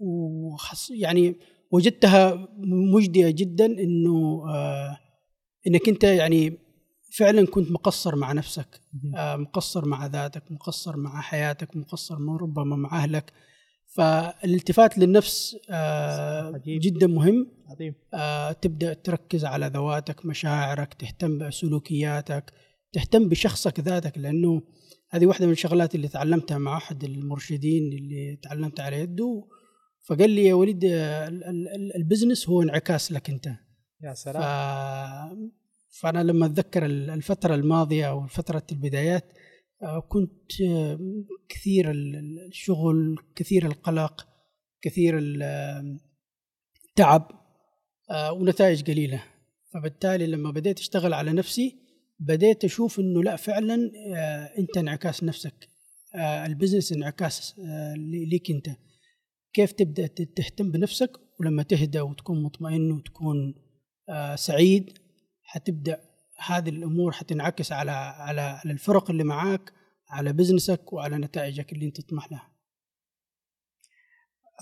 وخص يعني وجدتها مجدية جدا إنه آه، إنك أنت يعني فعلا كنت مقصر مع نفسك آه، مقصر مع ذاتك مقصر مع حياتك مقصر ربما مع أهلك. فالالتفات للنفس آه، عجيب. جدا مهم. عظيم. آه، تبدأ تركز على ذواتك مشاعرك تهتم بسلوكياتك تهتم بشخصك ذاتك لأنه هذه واحدة من الشغلات اللي تعلمتها مع أحد المرشدين اللي تعلمت على يده فقال لي يا وليد آه، ال- ال- ال- البزنس هو انعكاس لك انت. يا ف... سلام. فأنا لما أتذكر ال- الفترة الماضية أو فترة البدايات آه، كنت آه، كثير ال- ال- الشغل كثير القلق كثير ال- التعب ونتائج قليلة. فبالتالي لما بديت أشتغل على نفسي بديت أشوف إنه لا فعلا أنت انعكاس نفسك. ال business انعكاس ليك أنت. كيف تبدأ تهتم بنفسك ولما تهدى وتكون مطمئن وتكون آه، سعيد حتبدأ هذه الأمور حتنعكس على على على الفرق اللي معاك على business ك وعلى نتائجك اللي أنت تطمح لها.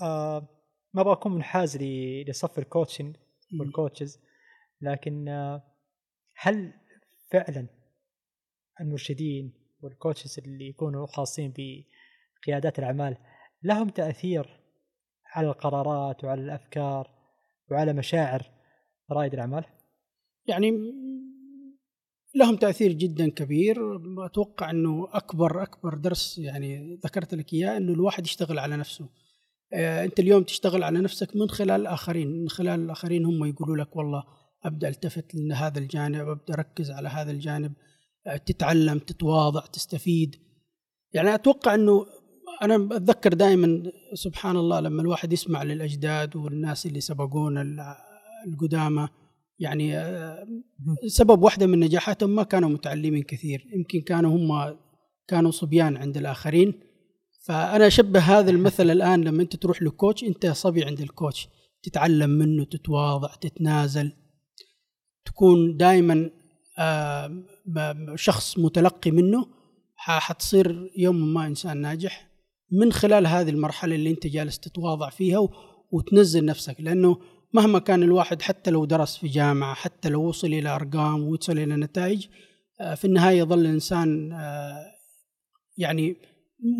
آه ما أبغى أكون منحاز لصف ال coaching وال coaches لكن آه هل فعلا المرشدين وال coaches اللي يكونوا خاصين بقيادات الأعمال لهم تأثير على القرارات وعلى الأفكار وعلى مشاعر رائد الأعمال؟ يعني لهم تأثير جدا كبير. أتوقع إنه أكبر أكبر درس يعني ذكرت لك إياه إنه الواحد يشتغل على نفسه. آه، أنت اليوم تشتغل على نفسك من خلال الآخرين من خلال الآخرين هم يقولوا لك والله أبدأ ألتفت لهذا الجانب أبدأ أركز على هذا الجانب آه، تتعلم تتواضع تستفيد. يعني أتوقع إنه أنا أتذكر دائما سبحان الله لما الواحد يسمع للأجداد والناس اللي سبقونا القدامى يعني آه، سبب واحدة من نجاحاتهم ما كانوا متعلمين كثير يمكن كانوا هم كانوا صبيان عند الآخرين. فأنا أشبه هذا المثل الآن لما أنت تروح لكوتش أنت صبي عند الكوتش تتعلم منه تتواضع تتنازل تكون دائما آه، شخص متلقي منه حتصير يوم ما إنسان ناجح. من خلال هذه المرحلة اللي انت جالس تتواضع فيها وتنزل نفسك. لأنه مهما كان الواحد حتى لو درس في جامعة حتى لو وصل إلى أرقام ووصل إلى نتائج آه، في النهاية يظل الإنسان آه، يعني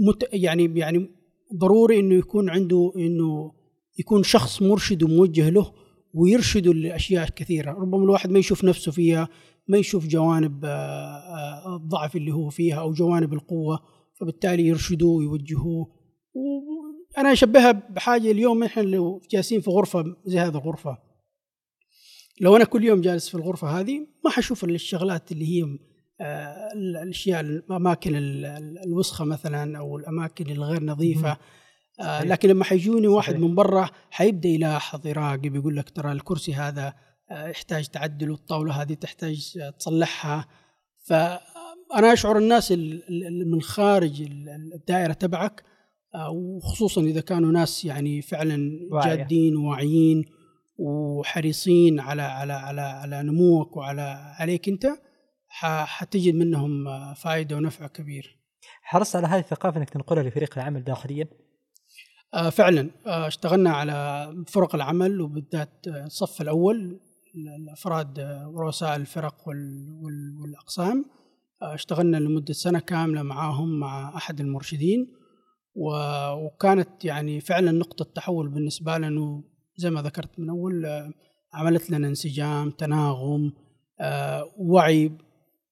مت يعني يعني ضروري إنه يكون عنده إنه يكون شخص مرشد وموجه له ويرشده لأشياء كثيرة. ربما الواحد ما يشوف نفسه فيها ما يشوف جوانب آه، الضعف اللي هو فيها أو جوانب القوة. فبالتالي يرشدوه ويوجهوه. أنا أشبهها بحاجة اليوم إحنا لو جالسين في غرفة زي هذه الغرفة. لو أنا كل يوم جالس في الغرفة هذه ما حشوف الشغلات اللي هي آه، الأشياء الأماكن الوسخة مثلا أو الأماكن الغير نظيفة. آه لكن لما حيجوني واحد من برا حيبدأ يلاحظ يراقب يقول لك ترى الكرسي هذا آه يحتاج تعدل والطاولة هذه تحتاج تصلحها. فانا أشعر الناس من خارج الدائرة تبعك آه، وخصوصا إذا كانوا ناس يعني فعلا جادين وواعيين وحريصين على على على على نموك وعلى عليك أنت حتجد منهم فائدة ونفع كبير. حرصت على هذه الثقافة إنك تنقلها لفريق العمل داخليا؟ آه فعلا آه اشتغلنا على فرق العمل وبالذات الصف الأول الأفراد ورؤساء الفرق والأقسام آه اشتغلنا لمدة سنة كاملة معاهم مع أحد المرشدين وكانت يعني فعلا نقطة تحول بالنسبة لنا زي ما ذكرت من أول عملت لنا انسجام تناغم آه، وعي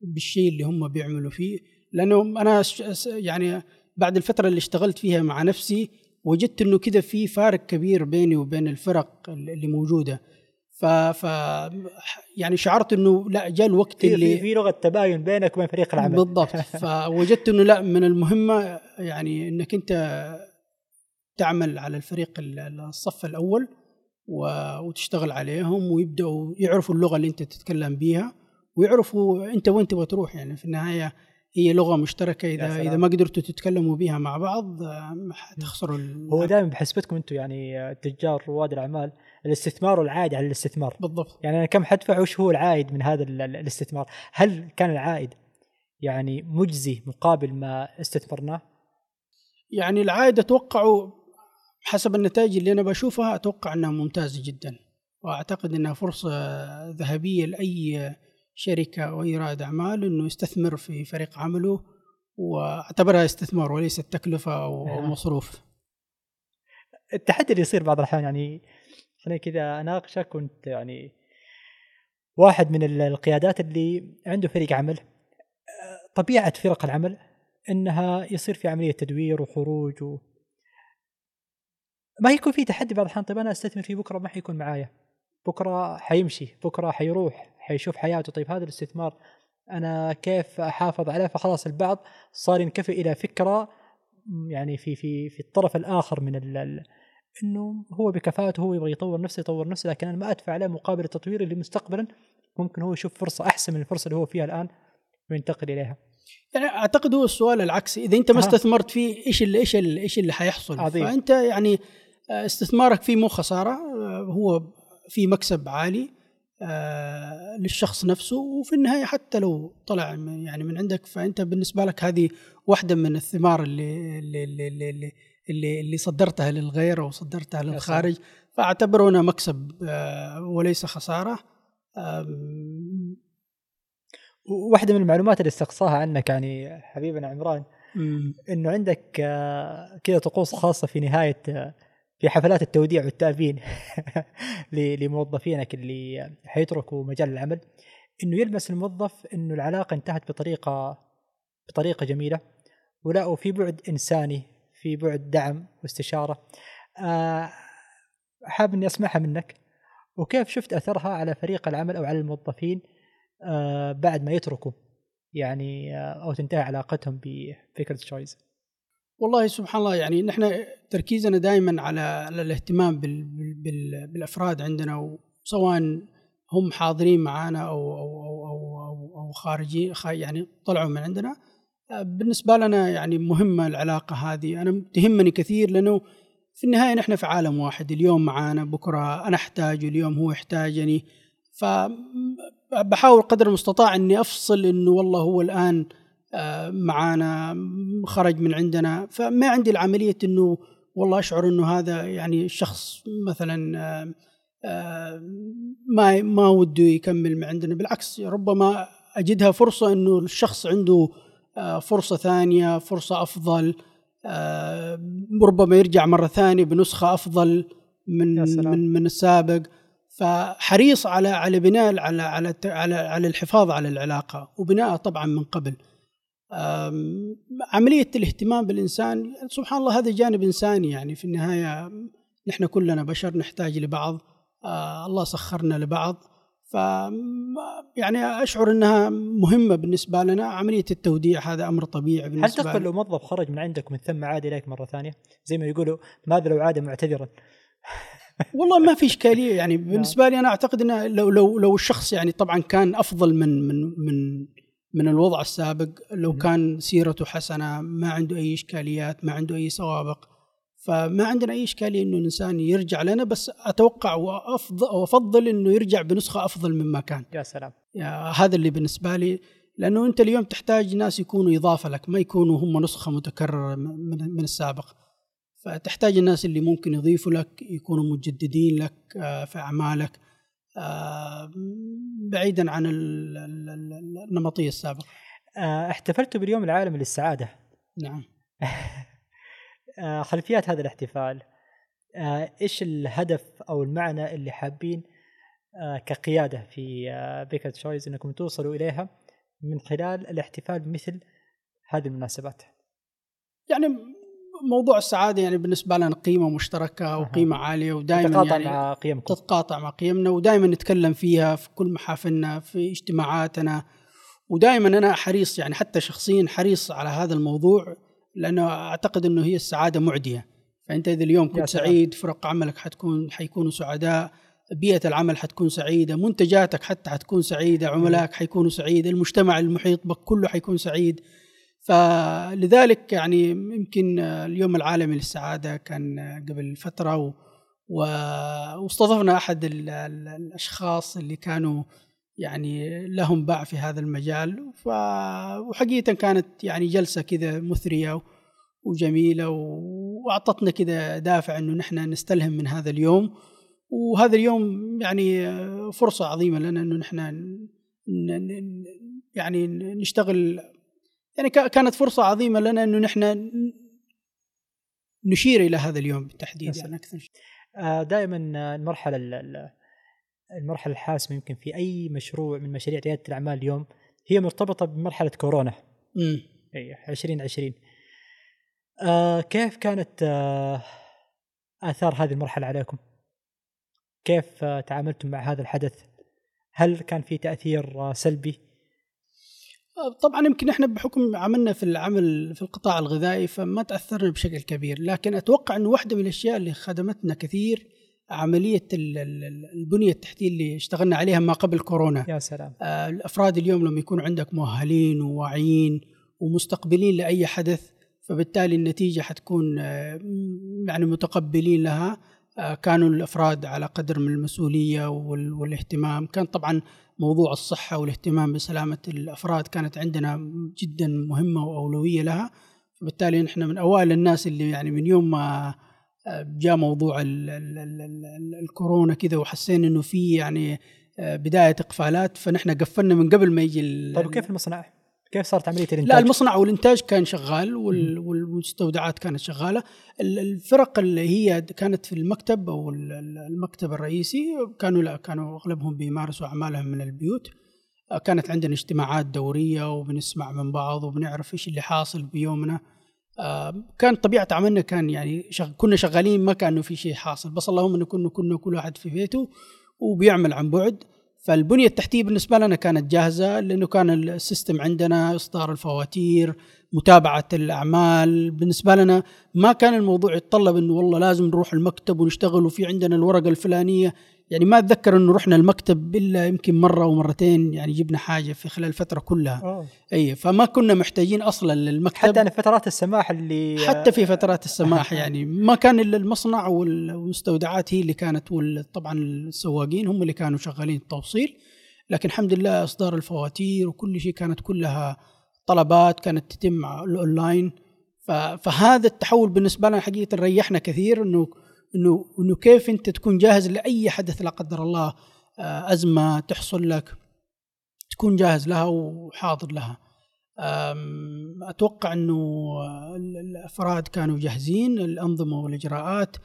بالشيء اللي هم بيعملوا فيه. لأنه أنا يعني بعد الفترة اللي اشتغلت فيها مع نفسي وجدت إنه كذا في فارق كبير بيني وبين الفرق اللي موجودة. ف, ف يعني شعرت إنه لا جاء الوقت اللي في لغة تباين بينك وبين فريق العمل. بالضبط. فوجدت إنه لا من المهمة يعني إنك أنت تعمل على الفريق الصف الأول وتشتغل عليهم ويبدأوا يعرفوا اللغة اللي أنت تتكلم بيها ويعرفوا أنت وين تبغى تروح. يعني في النهاية هي لغة مشتركة. اذا إذا ما قدرتوا تتكلموا بها مع بعض حتخسروا هو دائما بحسبتكم أنتم يعني تجار رواد الأعمال. الاستثمار والعائد على الاستثمار. بالضبط. يعني أنا كم حدفع وش هو العائد من هذا الاستثمار؟ هل كان العائد يعني مجزي مقابل ما استثمرناه؟ يعني العائد اتوقعه حسب النتائج اللي أنا بشوفها أتوقع أنها ممتازة جدا. وأعتقد أنها فرصة ذهبية لأي شركة أو أي رائد أعمال إنه يستثمر في فريق عمله وأعتبرها استثمار وليس تكلفة أو نعم. مصروف. التحدي اللي يصير بعض الأحيان يعني خليني كذا اناقشك كنت يعني واحد من القيادات اللي عنده فريق عمل طبيعة فرق العمل إنها يصير في عملية تدوير وخروج و ما يكون في تحدي بعض الأحيان. طيب أنا أستثمر فيه بكرة ما حيكون معايا. بكرة حيمشي بكرة حيروح حيشوف حياته. طيب هذا الاستثمار أنا كيف أحافظ عليه؟ فخلاص البعض صار ينكفي إلى فكرة يعني في في في الطرف الآخر من إنه هو بكفاءته هو يبغى يطور نفسه يطور نفسه لكن أنا ما أدفع عليه مقابل التطوير اللي مستقبلا ممكن هو يشوف فرصة أحسن من الفرصة اللي هو فيها الآن وينتقل إليها. يعني أعتقد هو السؤال العكسي إذا أنت ما استثمرت فيه إيش اللي إيش اللي إيش اللي حيحصل؟ عظيم. فأنت يعني آه، استثمارك فيه مو خسارة آه، هو في مكسب عالي آه للشخص نفسه وفي النهاية حتى لو طلع يعني من عندك فأنت بالنسبة لك هذه واحدة من الثمار اللي اللي اللي, اللي, اللي, اللي صدرتها للغير أو صدرتها للخارج فاعتبره هنا مكسب آه وليس خسارة. واحدة من المعلومات اللي استقصاها عنك يعني حبيبنا عمران إنه عندك آه، كذا طقوس خاصة في نهاية آه، في حفلات التوديع والتأبين لموظفينك اللي حيتركوا مجال العمل إنه يلمس الموظف إنه العلاقة انتهت بطريقة بطريقة جميلة ولا وفي بعد إنساني في بعد دعم واستشارة. آه، حاب إني أسمعها منك. وكيف شفت أثرها على فريق العمل أو على الموظفين آه، بعد ما يتركوا؟ يعني آه، أو تنتهي علاقتهم بفكرة شويز والله سبحان الله يعني نحن تركيزنا دائما على الاهتمام بالأفراد عندنا سواء هم حاضرين معنا أو أو أو أو, أو خارجين يعني طلعوا من عندنا. بالنسبة لنا يعني مهمة العلاقة هذه. أنا تهمني كثير لأنه في النهاية نحن في عالم واحد. اليوم معانا بكرة أنا احتاجه اليوم هو يحتاجني. فبحاول قدر المستطاع إني أفصل إنه والله هو الآن آه، معانا خرج من عندنا. فما عندي العملية إنه والله أشعر إنه هذا يعني شخص مثلا آه، آه، ما ما وده يكمل من عندنا. بالعكس ربما أجدها فرصة إنه الشخص عنده فرصة ثانية فرصة أفضل. ربما يرجع مرة ثانية بنسخة أفضل من من من السابق. فحريص على على بناء على على على على الحفاظ على العلاقة وبناءها طبعا من قبل. عملية الاهتمام بالإنسان سبحان الله هذا جانب إنساني يعني. في النهاية نحن كلنا بشر نحتاج لبعض. آه، الله سخرنا لبعض. ف يعني أشعر إنها مهمة بالنسبة لنا. عملية التوديع هذا أمر طبيعي بالنسبة هل تقبل لو موظف خرج من عندك ومن ثم عاد إليك مرة ثانية؟ زي ما يقولوا ماذا لو عاد معتذرا. والله ما في إشكالية. يعني نعم. بالنسبة لي أنا أعتقد إنه لو لو لو الشخص يعني طبعا كان أفضل من من من من الوضع السابق لو كان سيرته حسنة ما عنده أي إشكاليات ما عنده أي سوابق فما عندنا أي إشكالية إنه الإنسان يرجع لنا بس أتوقع وافضل وأفضل إنه يرجع بنسخة أفضل مما كان. يا سلام. يا هذا اللي بالنسبة لي لأنه أنت اليوم تحتاج ناس يكونوا إضافة لك ما يكونوا هم نسخة متكررة من, من السابق. فتحتاج الناس اللي ممكن يضيفوا لك يكونوا مجددين لك آه، في أعمالك آه، بعيدا عن النمطية السابقة. آه، احتفلت باليوم العالمي للسعادة. نعم. خلفيات هذا الاحتفال. إيش الهدف أو المعنى اللي حابين كقيادة في بيكر تشويز إنكم توصلوا إليها من خلال الاحتفال بمثل هذه المناسبات؟ يعني موضوع السعادة يعني بالنسبة لنا قيمة مشتركة وقيمة عالية ودائما تتقاطع يعني مع قيمكم. تتقاطع مع قيمنا ودائما نتكلم فيها في كل محافلنا في اجتماعاتنا. ودائما أنا حريص يعني حتى شخصيا حريص على هذا الموضوع. لأنه أعتقد إنه هي السعادة معدية. فأنت إذا اليوم كنت سعيد فرق عملك حتكون حيكونوا سعداء. بيئة العمل حتكون سعيدة. منتجاتك حتى حتكون سعيدة. عملائك حيكونوا سعيدة المجتمع المحيط بك كله حيكون سعيد. فلذلك يعني يمكن اليوم العالمي للسعادة كان قبل فترة و واستضفنا أحد الأشخاص اللي كانوا يعني لهم باع في هذا المجال. ف... وحقيقة كانت يعني جلسة كذا مثرية وجميلة وأعطتنا كذا دافع إنه نحن نستلهم من هذا اليوم. وهذا اليوم يعني فرصة عظيمة لنا إنه نحن يعني نشتغل يعني كانت فرصة عظيمة لنا أنه نحن نشير إلى هذا اليوم بالتحديد يعني أكثر آه، دائما المرحلة المرحلة الحاسمة يمكن في أي مشروع من مشاريع ريادة الأعمال اليوم هي مرتبطة بمرحلة كورونا امم إي 2020 آه كيف كانت آه آثار هذه المرحلة عليكم؟ كيف آه تعاملتم مع هذا الحدث؟ هل كان في تأثير آه سلبي طبعا يمكن إحنا بحكم عملنا في العمل في القطاع الغذائي فما تأثرنا بشكل كبير لكن أتوقع إنه واحدة من الأشياء اللي خدمتنا كثير عملية البنية التحتية اللي اشتغلنا عليها ما قبل كورونا. يا سلام. آه، الأفراد اليوم لما يكون عندك مؤهلين وواعيين ومستقبلين لأي حدث فبالتالي النتيجة حتكون آه، يعني متقبلين لها. آه، كانوا الأفراد على قدر من المسؤولية والاهتمام. كان طبعا موضوع الصحة والاهتمام بسلامة الأفراد كانت عندنا جدا مهمة وأولوية لها. فبالتالي نحن من أوائل الناس اللي يعني من يوم ما جاء موضوع ال ال ال ال الكورونا كذا وحسينا إنه في يعني آه، بداية إقفالات فنحن قفلنا من قبل ما يجي طيب كيف المصنع؟ كيف صارت عملية الإنتاج؟ لا المصنع والإنتاج كان شغال والمستودعات كانت شغالة الفرق اللي هي كانت في المكتب أو المكتب الرئيسي كانوا لا كانوا أغلبهم بيمارسوا أعمالهم من البيوت كانت عندنا اجتماعات دورية وبنسمع من بعض وبنعرف إيش اللي حاصل بيومنا كان طبيعة عملنا كان يعني شغ... كنا شغالين ما كانه في شيء حاصل. بس اللهم انه كنا كنا كل واحد في بيته وبيعمل عن بعد. فالبنية التحتية بالنسبة لنا كانت جاهزة لأنه كان السيستم عندنا إصدار الفواتير متابعة الأعمال. بالنسبة لنا ما كان الموضوع يتطلب إنه والله لازم نروح المكتب ونشتغل وفي عندنا الورقة الفلانية. يعني ما أتذكر إنه رحنا المكتب إلا يمكن مرة ومرتين يعني جبنا حاجة في خلال الفترة كلها. أوه. أي فما كنا محتاجين أصلا للمكتب. حتى أنا فترات السماح اللي حتى في فترات السماح يعني ما كان إلا المصنع والمستودعات هي اللي كانت طبعا السواقين هم اللي كانوا شغالين التوصيل. لكن الحمد لله إصدار الفواتير وكل شيء كانت كلها طلبات كانت تتم الأونلاين. فهذا التحول بالنسبة لنا حقيقة ريحنا كثير إنه إنه إنه كيف أنت تكون جاهز لأي حدث لا قدر الله آه، أزمة تحصل لك تكون جاهز لها وحاضر لها. أتوقع إنه الأفراد كانوا جاهزين الأنظمة والإجراءات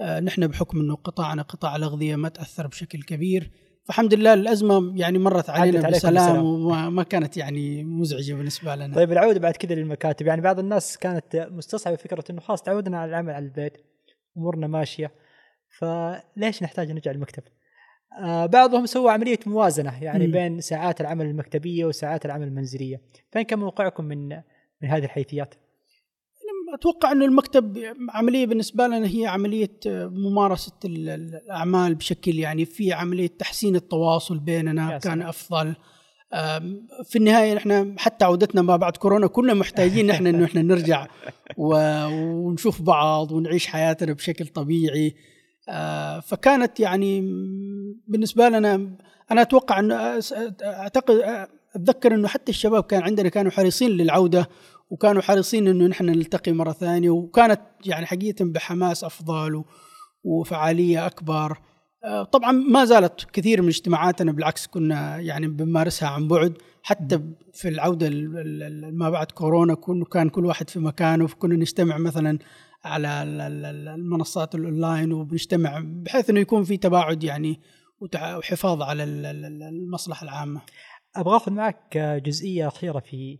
آه، نحن بحكم إنه قطاعنا قطاع الأغذية ما تأثر بشكل كبير. فالحمد لله الأزمة يعني مرت علينا بسلام وما كانت يعني مزعجة بالنسبة لنا. طيب العودة بعد كذا للمكاتب يعني بعض الناس كانت مستصعبة فكرة إنه خلاص تعودنا على العمل على البيت. أمورنا ماشية فليش نحتاج نرجع المكتب؟ آه بعضهم سوى عملية موازنة يعني م. بين ساعات العمل المكتبية وساعات العمل المنزلية، فين كان موقعكم من من هذه الحيثيات؟ أتوقع إنه المكتب عملية بالنسبة لنا هي عملية ممارسة الأعمال بشكل يعني في عملية تحسين التواصل بيننا كان أفضل في النهاية نحن حتى عودتنا ما بعد كورونا كنا محتاجين نحن إنه إحنا نرجع ونشوف بعض ونعيش حياتنا بشكل طبيعي. آه، فكانت يعني بالنسبة لنا أنا أتوقع إنه أعتقد أتذكر إنه حتى الشباب كان عندنا كانوا حريصين للعودة وكانوا حريصين إنه نحن نلتقي مرة ثانية وكانت يعني حقيقة بحماس أفضل وفعالية أكبر. طبعا ما زالت كثير من اجتماعاتنا بالعكس كنا يعني بنمارسها عن بعد حتى في العوده ما بعد كورونا كان كل واحد في مكانه فكنا نجتمع مثلا على المنصات الأونلاين وبنجتمع بحيث إنه يكون في تباعد يعني وحفاظ على المصلحة العامة. أبغى آخذ معك جزئية أخيرة في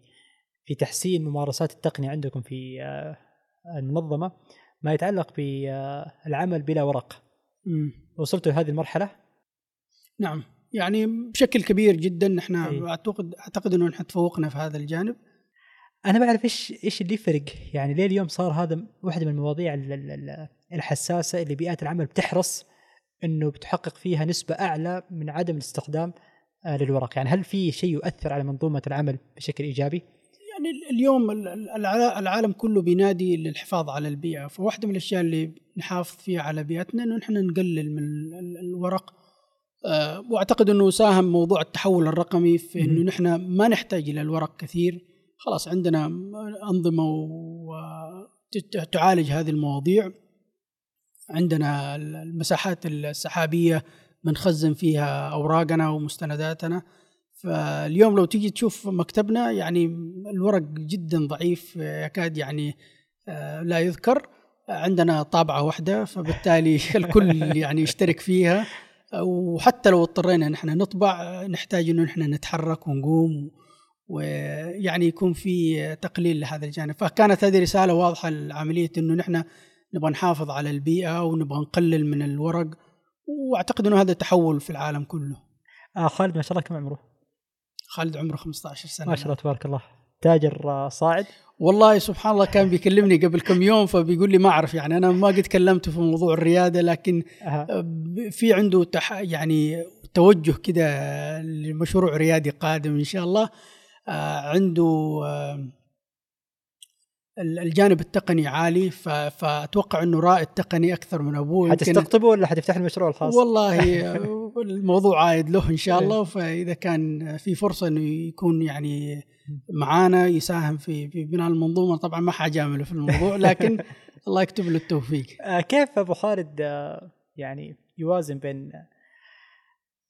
في تحسين ممارسات التقنية عندكم في آه، المنظمة ما يتعلق بالعمل بلا ورق. وصلتوا لهذه المرحلة؟ نعم. يعني بشكل كبير جدا نحن اعتقد أعتقد إنه نحن تفوقنا في هذا الجانب. أنا بعرف إيش إيش اللي يفرق يعني ليه اليوم صار هذا واحدة من المواضيع الحساسة اللي بيئات العمل بتحرص إنه بتحقق فيها نسبة أعلى من عدم الاستخدام آه، للورق. يعني هل في شيء يؤثر على منظومة العمل بشكل إيجابي؟ يعني اليوم العالم كله بينادي للحفاظ على البيئة. فواحدة من الأشياء اللي نحافظ فيها على بيئتنا إنه نحن نقلل من الورق. آه، وأعتقد إنه ساهم موضوع التحول الرقمي في إنه نحن ما نحتاج إلى الورق كثير. خلاص عندنا أنظمة تعالج هذه المواضيع. عندنا المساحات السحابية بنخزن فيها أوراقنا ومستنداتنا. فاليوم لو تيجي تشوف مكتبنا يعني الورق جدا ضعيف يكاد يعني آه، لا يذكر عندنا طابعة واحدة فبالتالي الكل يعني يشترك فيها وحتى لو اضطرينا نحن نطبع نحتاج إنه نحن نتحرك ونقوم ويعني يكون في تقليل لهذا الجانب فكانت هذه رسالة واضحة لعملية إنه نحن نبغى نحافظ على البيئة ونبغى نقلل من الورق وأعتقد إنه هذا تحول في العالم كله. آه خالد ما شاء الله كم عمره؟ خالد عمره 15 سنة. ما شاء الله تبارك الله. تاجر صاعد. والله سبحان الله كان بيكلمني قبل كم يوم فبيقول لي ما أعرف يعني أنا ما قد كلمته في موضوع الريادة لكن أه. في عنده تح يعني توجه كده لمشروع ريادي قادم إن شاء الله. آه عنده آه الجانب التقني عالي فأتوقع إنه رائد تقني أكثر من أبوه حتستقطبه ولا حتفتح المشروع الخاص؟ والله الموضوع عايد له إن شاء الله فإذا كان في فرصة إنه يكون يعني معانا يساهم في في بناء المنظومة طبعا ما حاجامله في الموضوع لكن الله يكتب له التوفيق. آه، كيف أبو خالد آه، يعني يوازن بين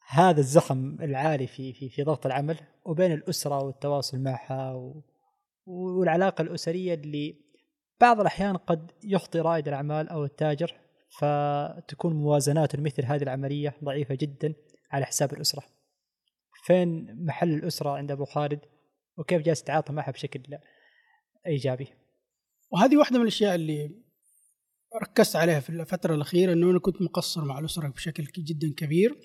هذا الزخم العالي في في في ضغط العمل وبين الأسرة والتواصل معها و... والعلاقة الأسرية اللي بعض الأحيان قد يخطي رائد الأعمال أو التاجر فتكون موازنات مثل هذه العملية ضعيفة جدا على حساب الأسرة. فين محل الأسرة عند أبو خالد وكيف جالس يتعاطى معها بشكل إيجابي؟ وهذه واحدة من الأشياء اللي ركزت عليها في الفترة الأخيرة إنه أنا كنت مقصر مع الأسرة بشكل جدا كبير.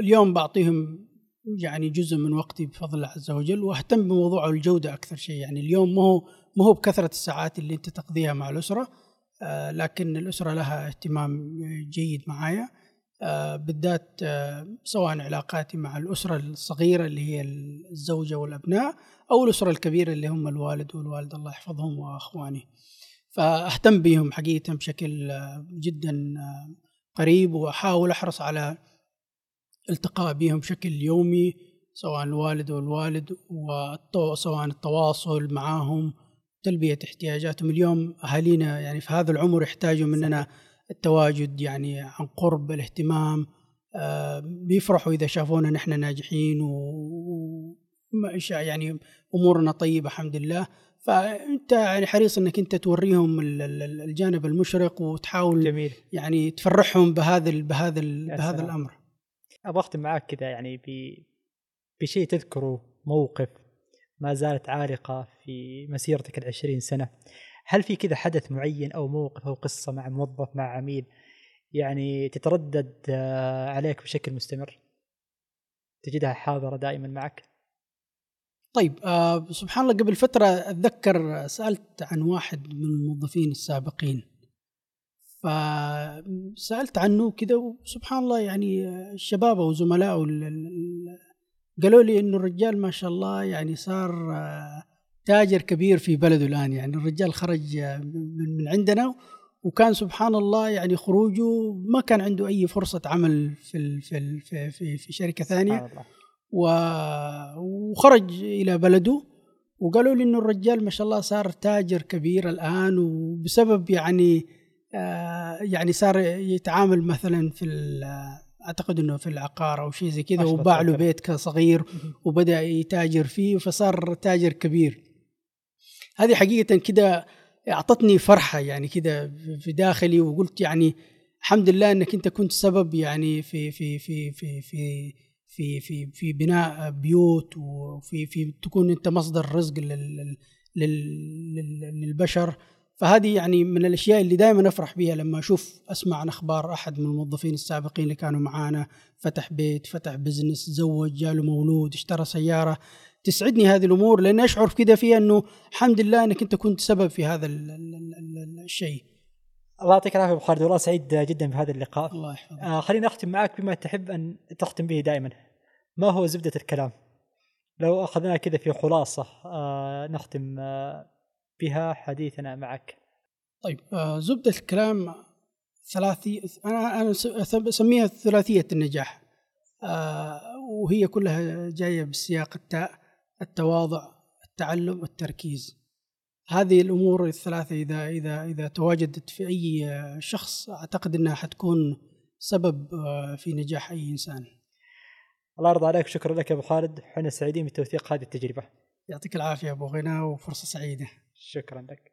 اليوم بعطيهم يعني جزء من وقتي بفضل الله عز وجل وأهتم بموضوع الجودة أكثر شيء. يعني اليوم ما هو ما هو بكثرة الساعات اللي أنت تقضيها مع الأسرة آه، لكن الأسرة لها اهتمام جيد معايا. آه، بالذات آه، سواء علاقاتي مع الأسرة الصغيرة اللي هي الزوجة والأبناء أو الأسرة الكبيرة اللي هم الوالد والوالدة الله يحفظهم وأخواني. فأهتم بهم حقيقة بشكل جدا قريب وأحاول أحرص على التقاء بهم بشكل يومي سواء الوالد والوالد وسواء التواصل معهم تلبية احتياجاتهم. اليوم أهالينا يعني في هذا العمر يحتاجوا مننا التواجد يعني عن قرب الاهتمام آه، بيفرحوا إذا شافونا نحن ناجحين و يعني أمورنا طيبة الحمد لله. فأنت يعني حريص أنك أنت توريهم الجانب المشرق وتحاول جميل. يعني تفرحهم بهذا بهذا بهذا الأمر. أبغى أختم معاك كذا يعني ب بشيء تذكره موقف ما زالت عالقه في مسيرتك العشرين سنة. هل في كذا حدث معين أو موقف أو قصة مع موظف مع عميل يعني تتردد آه، عليك بشكل مستمر؟ تجدها حاضرة دائما معك؟ طيب آه سبحان الله قبل فترة أتذكر سألت عن واحد من الموظفين السابقين. فسألت عنه كذا وسبحان الله يعني الشباب وزملائه قالوا لي إنه الرجال ما شاء الله يعني صار تاجر كبير في بلده الآن. يعني الرجال خرج من عندنا وكان سبحان الله يعني خروجه ما كان عنده أي فرصة عمل في في في في شركة ثانية. وخرج إلى بلده وقالوا لي إنه الرجال ما شاء الله صار تاجر كبير الآن وبسبب يعني آه، يعني صار يتعامل مثلا في أعتقد إنه في العقار أو شيء زي كذا وباع له بيت صغير وبدأ يتاجر فيه فصار تاجر كبير. هذه حقيقة كده أعطتني فرحة يعني كده في داخلي وقلت يعني الحمد لله إنك أنت كنت سبب يعني في في في في في في في, في بناء بيوت وفي في تكون أنت مصدر رزق لل للبشر. فهذه يعني من الأشياء اللي دائما أفرح بها لما أشوف أسمع عن أخبار أحد من الموظفين السابقين اللي كانوا معانا. فتح بيت فتح بزنس تزوج جاله مولود اشترى سيارة. تسعدني هذه الأمور لأن أشعر كذا فيها إنه الحمد لله إنك أنت كنت سبب في هذا الشيء. الله يعطيك العافية أبو خالد. والله سعيد جدا بهذا اللقاء. الله يحفظك. آه خليني أختم معك بما تحب أن تختم به دائما. ما هو زبدة الكلام؟ لو اخذناه كذا في خلاصة آه نختم آه بها حديثنا معك. طيب آه زبدة الكلام ثلاثي أنا أنا أسميها ثلاثية النجاح. آه وهي كلها جاية بسياق التاء التواضع التعلم والتركيز هذه الأمور الثلاثة إذا إذا إذا تواجدت في أي شخص أعتقد أنها حتكون سبب آه، في نجاح أي إنسان. الله يرضى عليك شكرا لك يا أبو خالد. إحنا سعيدين بتوثيق هذه التجربة. يعطيك العافية أبو غنى وفرصة سعيدة. شكرا لك.